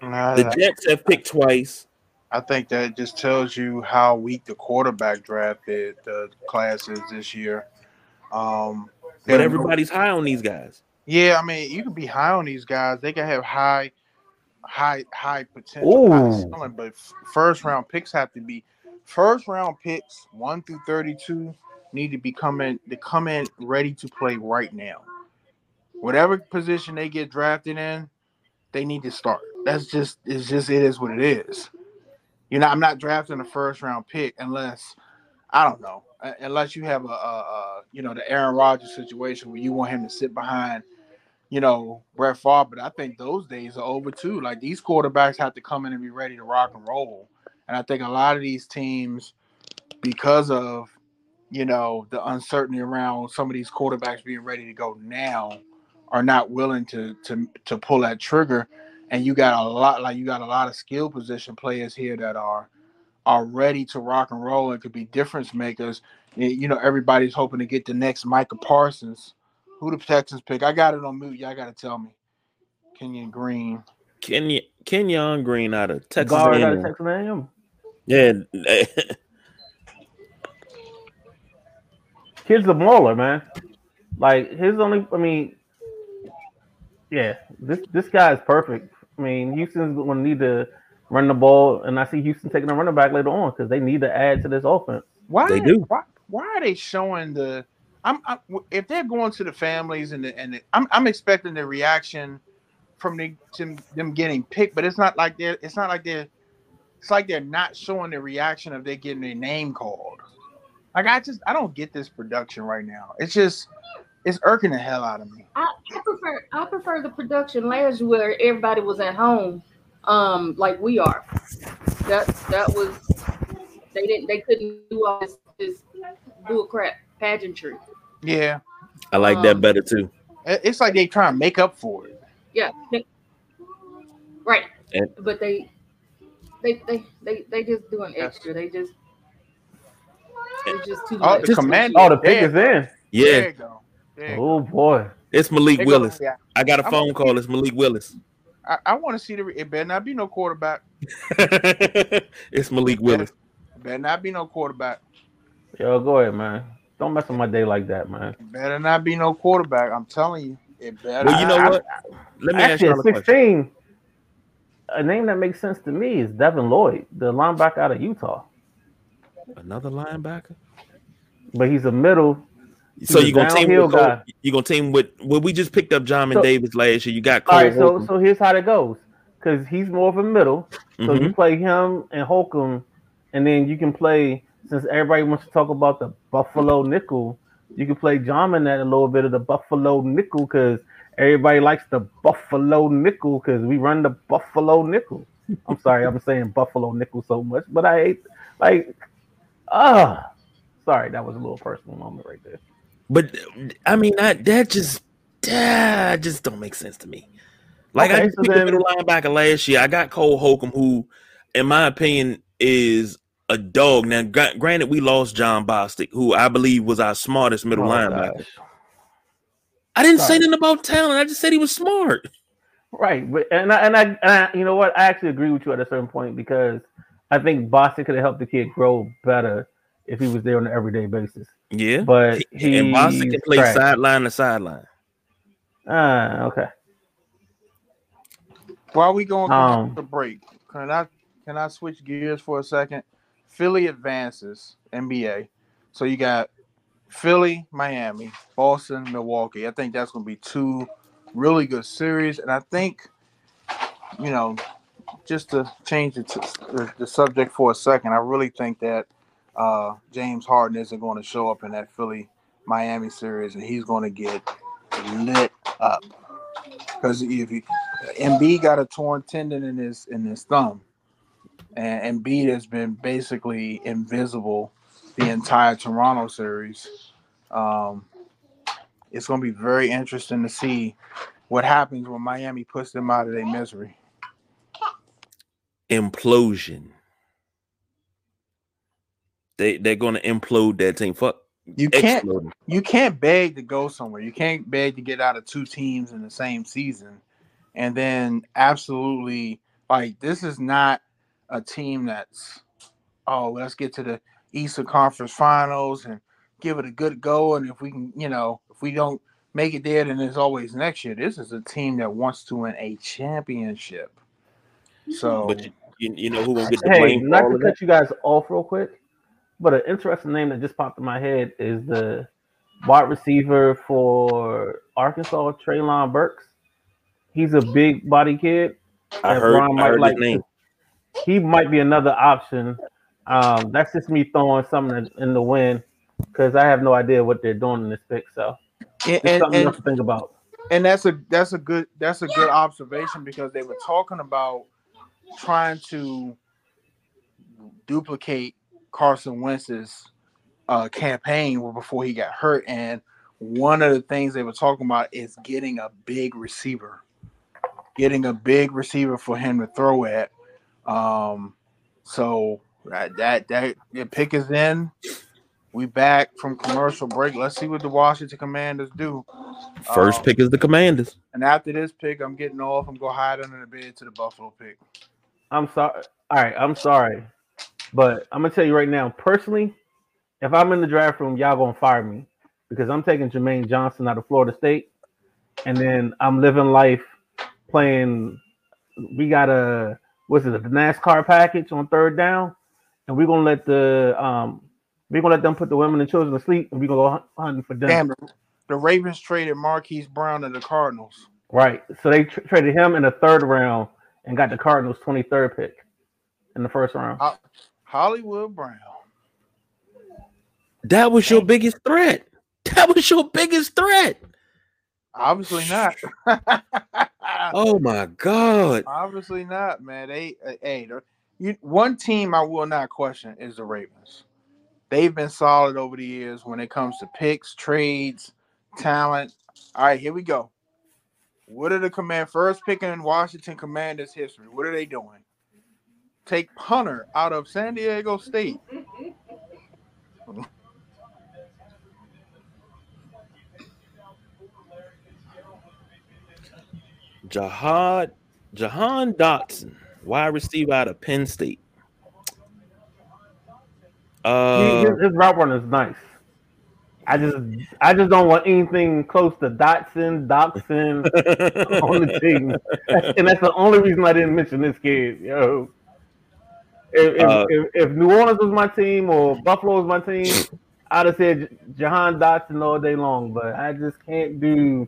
Nah, The Jets have picked twice. I think that just tells you how weak the quarterback draft is, the class is this year. Um, But everybody's high on these guys. yeah, I mean, you can be high on these guys. They can have high, high, high potential, high Ooh. but first round picks have to be first round picks one through thirty two need to be coming to come in ready to play right now. Whatever position they get drafted in, they need to start. That's just it's just it is what it is. You know, I'm not drafting a first round pick unless I don't know, unless you have a, a, a you know the Aaron Rodgers situation where you want him to sit behind, you know, Brett Favre. But I think those days are over too. Like these quarterbacks have to come in and be ready to rock and roll. And I think a lot of these teams, because of you know the uncertainty around some of these quarterbacks being ready to go now, are not willing to to to pull that trigger. And you got a lot like you got a lot of skill position players here that are are ready to rock and roll and could be difference makers. You know, everybody's hoping to get the next Micah Parsons. Who the Texans pick? I got it on mute. Y'all got to tell me. Kenyon Green. Kenya Kenyon Green out of Texas. Guard out of A&M. Texas A&M. Yeah, Kid's a mauler, man. Like his only, I mean, yeah, this this guy is perfect. I mean, Houston's going to need to run the ball, and I see Houston taking a running back later on because they need to add to this offense. Why They do. Why, why are they showing the? I'm, i if they're going to the families and the, and the, I'm I'm expecting the reaction from the to them getting picked, but it's not like they're it's not like they're it's like they're not showing the reaction of they getting their name called. Like I just I don't get this production right now. It's just it's irking the hell out of me. I, I prefer I prefer the production last year where everybody was at home, um, like we are. That that was they didn't they couldn't do all this, this bull crap pageantry. Yeah, I like that Um, better too. It's like they trying to make up for it. Yeah, they- right. And- but they they they they they just doing extra. They just it's just too Oh, the command- Oh, the pick There is you in. Yeah, There you go. There oh, go. Oh boy. it's Malik There you go. Willis. Yeah. I got a I'm phone a- call. It's Malik Willis. I, I want to see the. It better not be no quarterback. it's Malik Willis. It better not be no quarterback. Yo, go ahead, man. Don't mess with my day like that, man. It better not be no quarterback. I'm telling you. It better. Well, you know I- what? Let me ask you at a question. 16, a name that makes sense to me is Devin Lloyd, the linebacker out of Utah. Another linebacker. But he's a middle. So you gonna team with Cole, you gonna team with well we just picked up John So- Davis last year. You got All Cole. right, so Holcomb. so here's how that goes. Because he's more of a middle. So Mhm. you play him and Holcomb, and then you can play since everybody wants to talk about the Buffalo nickel, you can play Jarman at a little bit of the Buffalo nickel because everybody likes the Buffalo nickel because we run the Buffalo nickel. I'm sorry, I'm saying Buffalo nickel so much, but I hate like ah sorry, that was a little personal moment right there. But I mean that that just that just don't make sense to me. Like I Okay, just so picked the then- middle linebacker last year. I got Cole Holcomb, who, in my opinion, is a dog. Now, gra- granted, we lost Jon Bostic, who I believe was our smartest middle Oh, linebacker. God. I didn't say Sorry. nothing about talent. I just said he was smart. Right, but and I, and I and I, you know what? I actually agree with you at a certain point because I think Bostic could have helped the kid grow better if he was there on an everyday basis. Yeah, But he and Bostic can play sideline to sideline. Ah, okay. While we going Um, to the break, can I can I switch gears for a second? Philly advances NBA. So you got Philly, Miami, Boston, Milwaukee. I think that's going to be two really good series, and I think you know just to change the, the, the subject for a second, I really think that uh, James Harden isn't going to show up in that Philly Miami series, and he's going to get lit up because if he, Embiid got a torn tendon in his in his thumb, and Embiid has been basically invisible the entire Toronto series. Um, it's going to be very interesting to see what happens when Miami puts them out of their misery. Implosion. They they're gonna implode that team. Fuck. You can't exploding. you can't beg to go somewhere. You can't beg to get out of two teams in the same season, and then absolutely like this is not a team that's oh let's get to the Eastern Conference Finals and give it a good go, and if we can, you know, if we don't make it there, then there's always next year. This is a team that wants to win a championship. Mm-hmm. So, But you, you, you know who gonna get the Hey, blame for not all to of that? cut you guys off real quick, but an interesting name that just popped in my head is the wide receiver for Arkansas, Treylon Burks. He's a big body kid. I heard, I heard like his name. He might be another option. Um, that's just me throwing something in- in the wind because I have no idea what they're doing in this pick. So and, it's and, something and else to think about. and that's a that's a good that's a good observation because they were talking about trying to duplicate Carson Wentz's uh, campaign before he got hurt, and one of the things they were talking about is getting a big receiver, getting a big receiver for him to throw at. Um, so that that that the pick is in. We back from commercial break. Let's see what the Washington Commanders do. First Um, pick is the Commanders. and after this pick, I'm getting off. I'm gonna hide under the bed to the Buffalo pick. I'm sorry. All right, I'm sorry, but I'm gonna tell you right now, personally, if I'm in the draft room, y'all gonna fire me because I'm taking Jermaine Johnson out of Florida State, and then I'm living life playing. We got a what's it, the NASCAR package on third down, and we're gonna let the um we're gonna let them put the women and children to sleep, and we're gonna go hunting for them. Damn, the, the Ravens traded Marquise Brown to the Cardinals. Right. So they tr- traded him in the third round and got the Cardinals 23rd pick in the first round. Ho- Hollywood Brown. That was your biggest threat. That was your biggest threat. Obviously not. Oh my god. Obviously not, man. They, uh, hey, you, one team I will not question is the Ravens. They've been solid over the years when it comes to picks, trades, talent. All right, here we go. What are the command first pick in Washington Commanders history? What are they doing? Take punter out of San Diego State. Jahad Jahan Dotson, wide receiver out of Penn State. He- Uh, his, his route run is nice. I just I just don't want anything close to Dotson, Dotson on the team, and that's the only reason I didn't mention this kid. Yo, if, if, Uh, if, if New Orleans was my team or Buffalo was my team, I'd have said Jahan Dotson all day long. But I just can't do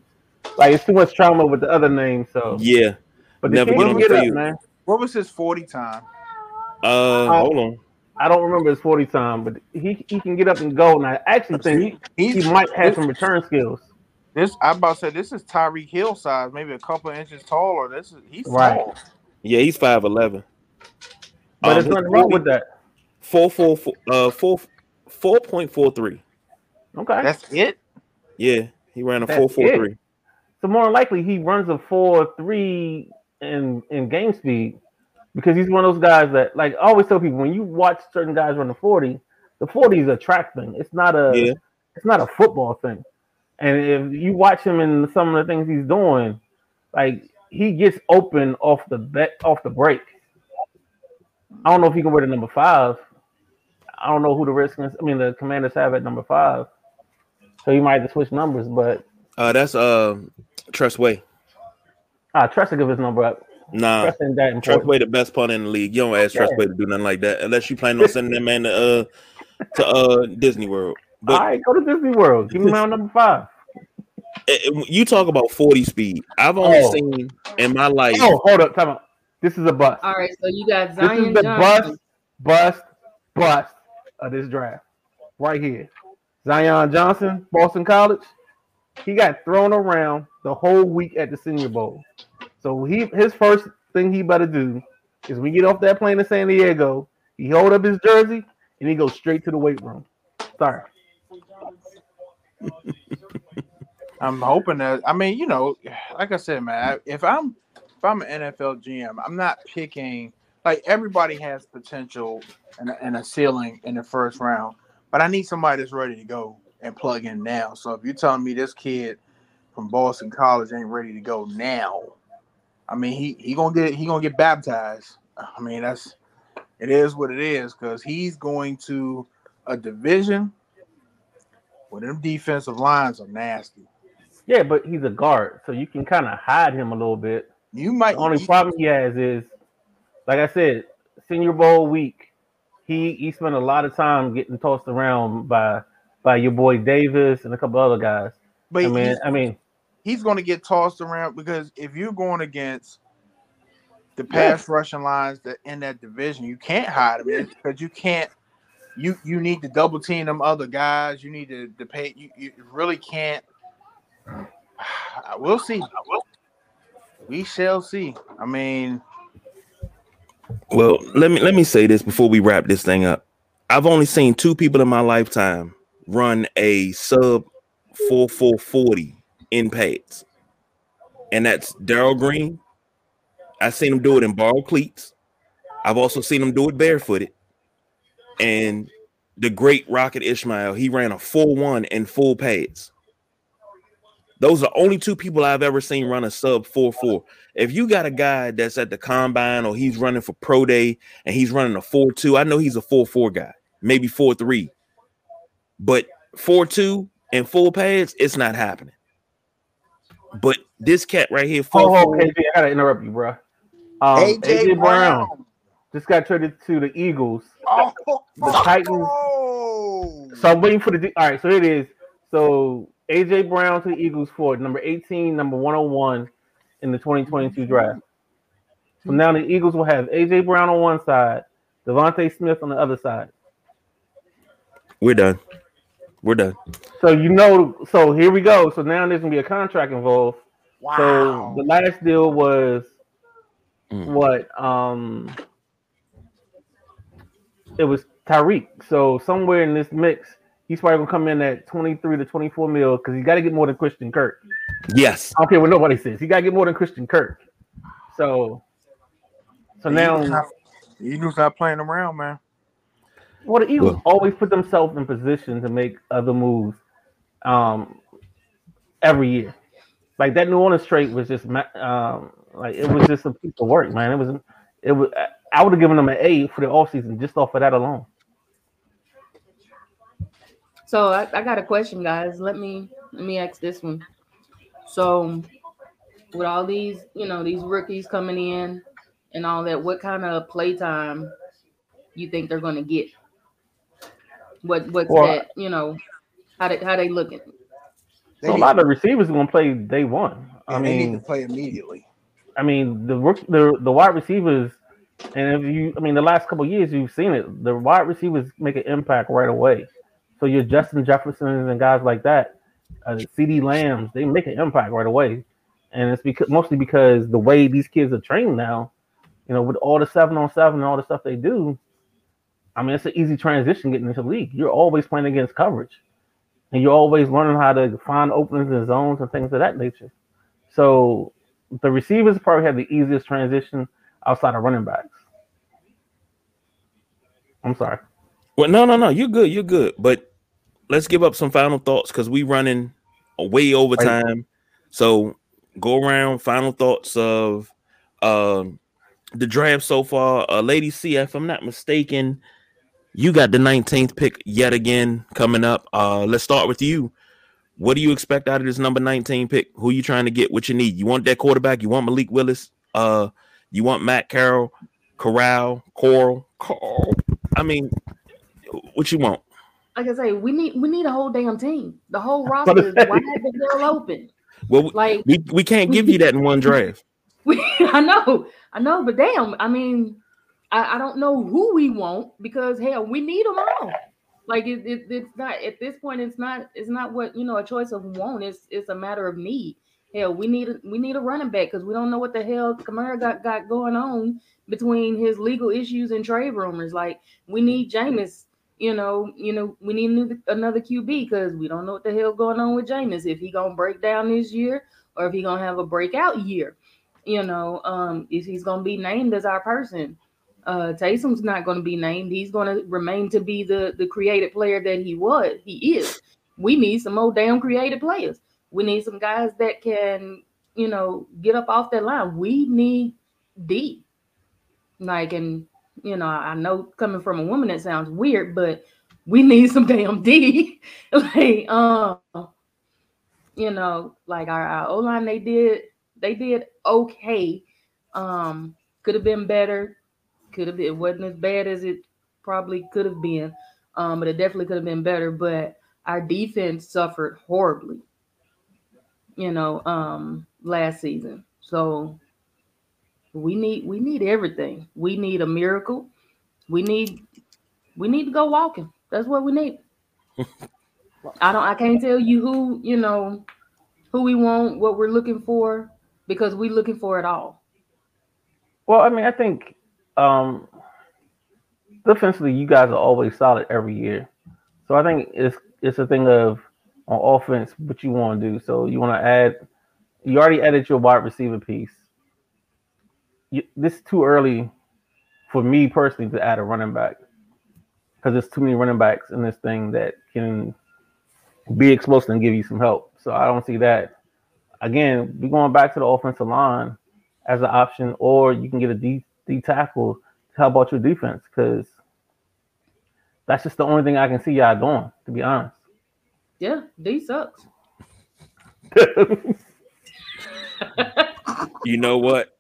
like it's too much trauma with the other names. So, yeah. but never kid get get the up, field. man. What was his 40 time? Uh, hold on. I don't remember his forty time, but he he can get up and go, and I actually think he, he might have some return skills. this. I about to say this is Tyreek Hill size, maybe a couple of inches taller. This is he's Right. small. Yeah, he's five eleven. But Um, there's nothing wrong with that. Four four four uh four four point four three. Okay. That's it. Yeah, he ran a That's four four three. so more than likely he runs a four three in in game speed because he's one of those guys that like I always tell people when you watch certain guys run the 40, the 40 is a track thing. It's not a Yeah. it's not a football thing. And if you watch him in some of the things he's doing, like he gets open off the bet off the break. I don't know if he can wear the number five. I don't know who the Redskins, I mean the commanders have at number five. So you might have to switch numbers, but Uh, that's uh Tress Way. I trust to give his number up. Nah, Tress. Trustway the best punter in the league. You don't ask Yeah. Tress Way to do nothing like that unless you plan on sending that man to uh to uh Disney World. But All right, go to Disney World. Give me round number five. eh, eh, you talk about 40 speed. I've only Oh. seen in my life. Oh, hold up, time out. This is a bust. All right, so you got Zion. This Zion is the Johnson. bust, bust, bust of this draft. Right here. Zion Johnson, Boston College. He got thrown around the whole week at the Senior Bowl. So he his first thing he better do is when we get off that plane to San Diego, he hold up his jersey and he goes straight to the weight room. Sorry. I'm hoping that. I mean, you know, like I said, man, if I'm if I'm an NFL GM, I'm not picking. Like everybody has potential and a, and a ceiling in the first round, but I need somebody that's ready to go and plug in now. So if you're telling me this kid from Boston College ain't ready to go now, I mean he he gonna get he gonna get baptized. I mean that's it is what it is because he's going to a division where them defensive lines are nasty. Yeah, but he's a guard, so you can kind of hide him a little bit. You might The only you- problem he has is, like I said, Senior Bowl week. He he spent a lot of time getting tossed around by by your boy Davis and a couple other guys. but I mean, he's, I mean, he's going to get tossed around because if you're going against the pass rushing lines that in that division, you can't hide him because you can't. You you need to double team them other guys. You need to, to pay. You, you really can't. We'll see. We shall see. I mean, Well, let me let me say this before we wrap this thing up. I've only seen two people in my lifetime run a sub 4440 in pads. And that's Darrell Green. I've seen him do it in borrowed cleats. I've also seen him do it barefooted. And the great Rocket Ismail, he ran a 4-1 in full pads. Those are only two people I've ever seen run a sub 4-4 if you got a guy that's at the combine or he's running for pro day and he's running a 4-2, I know he's a 4-4 guy, maybe 4-3. But 4-2 and full pads, it's not happening. But this cat right here, oh, 4-4, oh, KJ, I gotta interrupt you, bro. Um, AJ, Brown. just got traded to the Eagles. Oh, The Titans- oh. So I'm waiting for the. All right, so here it is. So AJ Brown to the Eagles for number 18, number 101 in the 2022 draft. So now the Eagles will have AJ Brown on one side, DeVonta Smith on the other side. we're done. We're done. So you know, so here we go. So now there's gonna be a contract involved. wow. So the last deal was Mm. what? Um, it was Tyreek. So somewhere in this mix, he's probably gonna come in at 23 to 24 mil because he's got to get more than Christian Kirk. Yes. I don't care what nobody says. He got to get more than Christian Kirk. So, so Eagles now, not, Eagles not playing around, man. well, the Eagles Well- always put themselves in position to make other moves, um, every year. Like that New Orleans trade was just, um, like it was just a piece of work, man. It was, it was. I would have given them an A for the offseason just off of that alone. So I, I got a question, guys. Let me let me ask this one. So with all these, you know, these rookies coming in and all that, what kind of playtime you think they're gonna get? What what's Well, that, you know, how they how they looking? They, So a lot of receivers are going to play day one. I mean, they need to play immediately. I mean, the rook- the the wide receivers, and if you, I mean, the last couple of years you've seen it. The wide receivers make an impact right away. So your Justin Jeffersons and guys like that, uh, CeeDee Lambs, they make an impact right away, and it's because mostly because the way these kids are trained now, you know, with all the seven on seven and all the stuff they do. I mean, it's an easy transition getting into the league. You're always playing against coverage, and you're always learning how to find openings and zones and things of that nature. So the receivers probably have the easiest transition outside of running backs. I'm sorry. Well, no, no, no. You're good. You're good. But let's give up some final thoughts because we're running way over time. So go around. Final thoughts of um the draft so far. Uh, Lady C, if I'm not mistaken, you got the 19th pick yet again coming up. Uh, let's start with you. What do you expect out of this number 19 pick? Who you trying to get? What you need? You want that quarterback? You want Malik Willis? Uh, You want Matt Carroll, Corral, Coral, Carl. I mean, what you want? Like I say, we need we need a whole damn team. The whole roster is wide the hell open. Well, Like we, we can't give you that in one draft. we, I know, I know, but damn, I mean, I, I don't know who we want because hell, we need them all. Like it, it, it's not at this point. It's not. It's not what you know. A choice of want. It's it's a matter of need. Hell, we need a, we need a running back because we don't know what the hell Kamara got got going on between his legal issues and trade rumors. Like we need mm-hmm. Jameis. You know, you know, we need another- QB because we don't know what the hell going on with Jameis. If he gonna break down this year or if he gonna have a breakout year. You know, um, if he's gonna be named as our person. Uh, Taysom's not to be named. He's to remain to be the the creative player that he was. He is. We need some more damn creative players. We need some guys that can, you know, get up off that line. We need D. Like, and you know, I know coming from a woman that sounds weird, but we need some damn D. like, um, you know, like our, our O line, they did they did okay. Um, could have been better could have been it wasn't as bad as it probably could have been um but it definitely could have been better but our defense suffered horribly you know um last season so we need we need everything we need a miracle we need we need to go walking that's what we need i don't i can't tell you who you know who we want what we're looking for because we're looking for it all Well, I mean, I think um defensively you guys are always solid every year. So I think it's it's a thing of on offense what you want to do. So you want to add you already added your wide receiver piece. You, this is too early for me personally to add a running back because there's too many running backs in this thing that can be explosive and give you some help. So I don't see that. Again, we're going back to the offensive line as an option, or you can get a D, D tackle to help out your defense because that's just the only thing I can see y'all doing, to be honest. yeah d sucks You know what?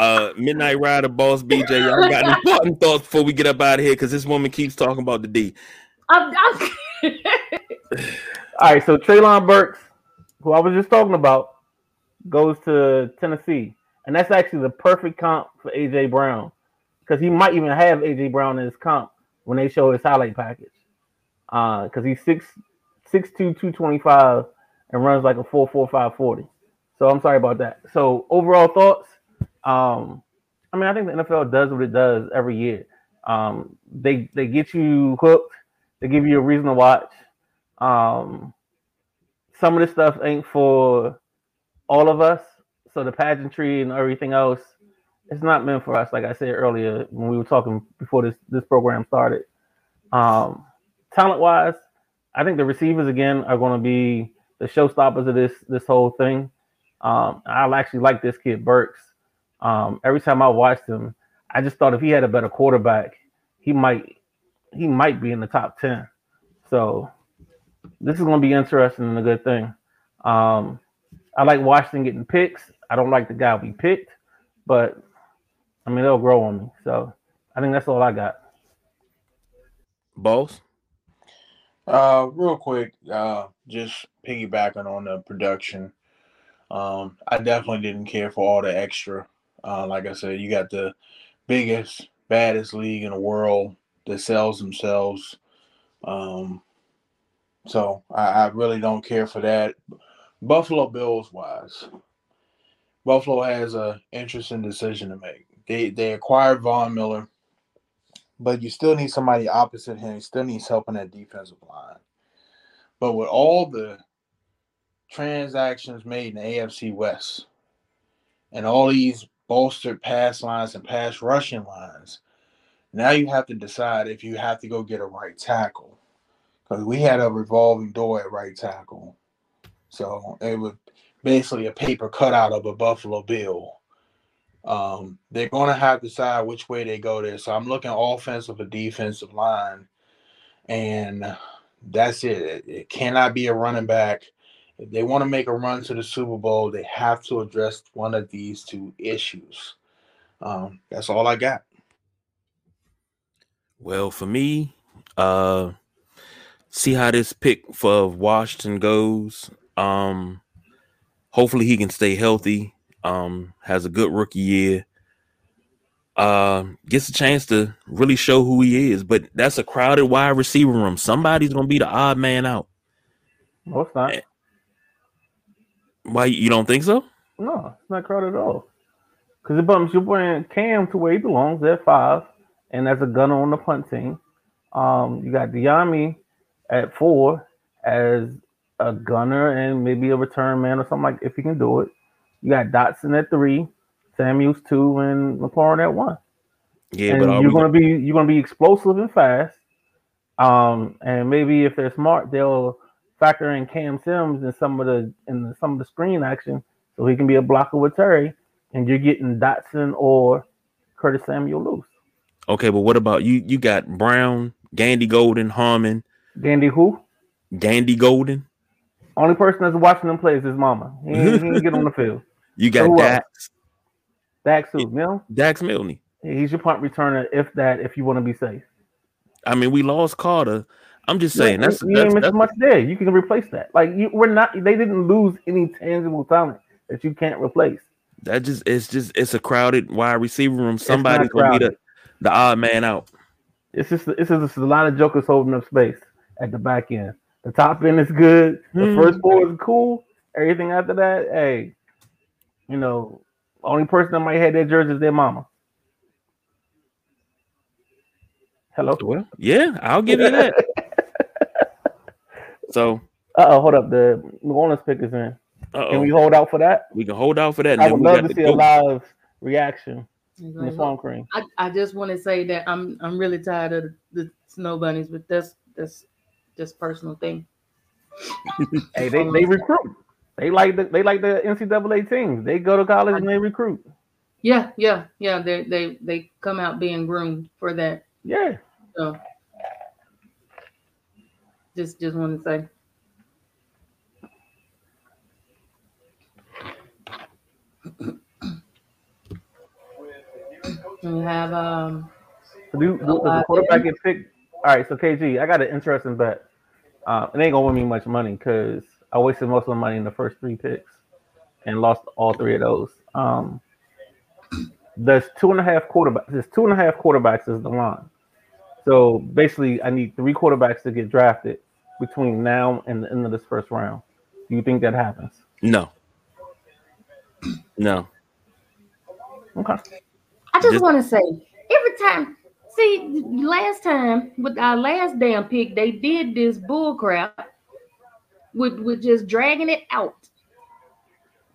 Uh, Midnight Rider, Boss BJ, y'all got any parting thoughts before we get up out of here? Because this woman keeps talking about the D. I'm, I'm All right, so Treylon Burks, who I was just talking about, goes to Tennessee, and that's actually the perfect comp for AJ Brown because he might even have AJ Brown in his comp when they show his highlight package. Uh, because he's six six two two twenty five and runs like a four four five forty. So I'm sorry about that. So overall thoughts. Um, I mean, I think the NFL does what it does every year. Um, they they get you hooked. They give you a reason to watch. Um, some of this stuff ain't for all of us. So the pageantry and everything else, it's not meant for us. Like I said earlier when we were talking before this this program started. Um, talent wise, I think the receivers again are going to be the showstoppers of this this whole thing. Um, I actually like this kid Burks. Um, every time I watched him, I just thought if he had a better quarterback, he might he might be in the top ten. So this is going to be interesting and a good thing. Um, I like Washington getting picks. I don't like the guy we picked, but I mean they'll grow on me. So I think that's all I got. Both. Uh, real quick, uh, just piggybacking on the production. Um, I definitely didn't care for all the extra. Uh, like I said, you got the biggest, baddest league in the world that sells themselves. Um, so I, I really don't care for that. Buffalo Bills wise, Buffalo has a interesting decision to make. They they acquired Von Miller, but you still need somebody opposite him. He still needs help on that defensive line. But with all the transactions made in the AFC West and all these bolstered pass lines and pass rushing lines, now you have to decide if you have to go get a right tackle. Because we had a revolving door at right tackle. So it was basically a paper cutout of a Buffalo Bill. Um, they're going to have to decide which way they go there. So I'm looking offensive or defensive line, and that's it. It, it cannot be a running back. If they want to make a run to the Super Bowl, they have to address one of these two issues. Um, that's all I got. Well, for me, uh, see how this pick for Washington goes. Um, hopefully he can stay healthy. Um, has a good rookie year. Uh, gets a chance to really show who he is. But that's a crowded wide receiver room. Somebody's gonna be the odd man out. No, it's not. Why you don't think so? No, it's not crowded at all. Because it bumps you're playing Cam to where he belongs at five, and as a gunner on the punt team. Um, you got Dyami at four as a gunner and maybe a return man or something like if he can do it. You got Dotson at three, Samuels two, and McLaurin at one. Yeah, and but you're gonna be you're gonna be explosive and fast. Um, and maybe if they're smart, they'll factor in Cam Sims and some of the in the, some of the screen action, so he can be a blocker with Terry, and you're getting Dotson or Curtis Samuel loose. okay? But what about you? You got Brown, Gandy Golden, Harmon, Dandy who? Gandy Golden. Only person that's watching them play is his mama. He ain't, he ain't get on the field. You got else? Dax, Dax who? You Dax Milne. he's your punt returner if that if you want to be safe. I mean, we lost Carter. I'm just saying Yeah, that's you that's, ain't that's much there. You can replace that. Like you, we're not. They didn't lose any tangible talent that you can't replace. that just it's just it's a crowded wide receiver room. Somebody's gonna be the, the odd man out. It's just it's just a lot of jokers holding up space at the back end. The top end is good. The Hmm. first four is cool. Everything after that, hey, you know, only person that might have that jersey is their mama. Hello. Well, yeah, I'll give you that. so Uh oh, hold up. The New Orleans pick is in. uh-oh. Can we hold out for that? we can hold out for that. I would love got to the see a live reaction in the. I, I just want to say that I'm I'm really tired of the, the snow bunnies, but that's that's just personal thing. Hey, they, they recruit. They like the they like the NCAA teams. They go to college and they recruit. Yeah, yeah, yeah. They they they come out being groomed for that. Yeah. So just just want to say. We have um So do, do, does the quarterback get picked? All right, so KG, I got an interesting bet. Uh, it ain't gonna win me much money because I wasted most of the money in the first three picks and lost all three of those. Um, there's two and a half quarterbacks. There's two and a half quarterbacks is the line. So basically, I need three quarterbacks to get drafted between now and the end of this first round. Do you think that happens? No. No. Okay. I just Just- want to say every time. See, last time with our last damn pick, they did this bull crap with with just dragging it out.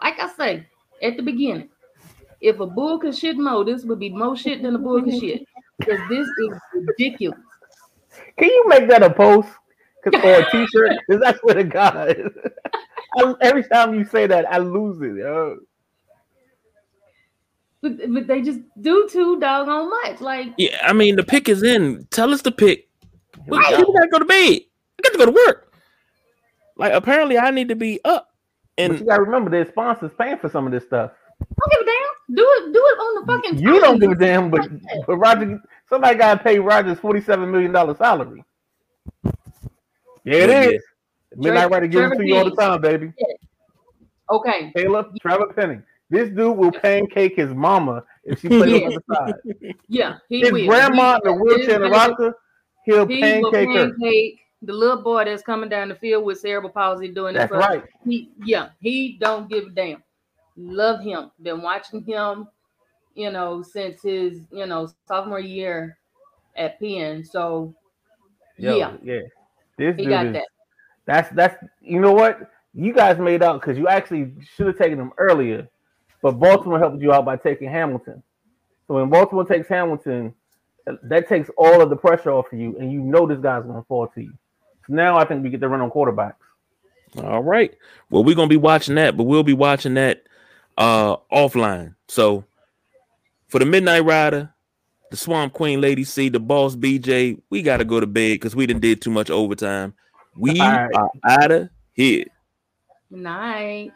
Like I say at the beginning, if a bull could shit mo, this would be more shit than a bull could shit. Because this is ridiculous. Can you make that a post 'Cause- or a t-shirt? Because that's what it got. I, every time you say that, I lose it. yo. But, but they just do too doggone much. Like Yeah, I mean the pick is in. Tell us the pick. We, Right. we gotta go to bed. I got to go to work. Like apparently I need to be up. But And you gotta remember, their sponsors paying for some of this stuff. Don't give a damn. Do it. Do it on the fucking. You don't give a damn, but but Roger, somebody gotta pay Rogers forty-seven million dollar salary. Yeah, it is. Yeah, is. Midnight Rider give it to you all the time, baby. Okay. Taylor, Trevor Penning. This dude will pancake his mama if she plays on the side. Yeah, he His will. grandma He- in a wheelchair and a rocker, he'll He will pancake her. pancake the little boy that's coming down the field with cerebral palsy doing That's it. first. right. He, yeah, he don't give a damn. Love him. Been watching him, you know, since his, you know, sophomore year at Penn. So Yo, yeah, yeah. This he dude got is, that. That's that's you know what you guys made out because you actually should have taken him earlier, but Baltimore helped you out by taking Hamilton. So when Baltimore takes Hamilton, that takes all of the pressure off of you, and you know this guy's going to fall to you. So now I think we get to run on quarterbacks. all right. Well, we're gonna be watching that, but we'll be watching that uh offline. So for the Midnight Rider, the Swamp Queen Lady C, the boss BJ, we gotta go to bed because we didn't did too much overtime. We right. are out of here. Night.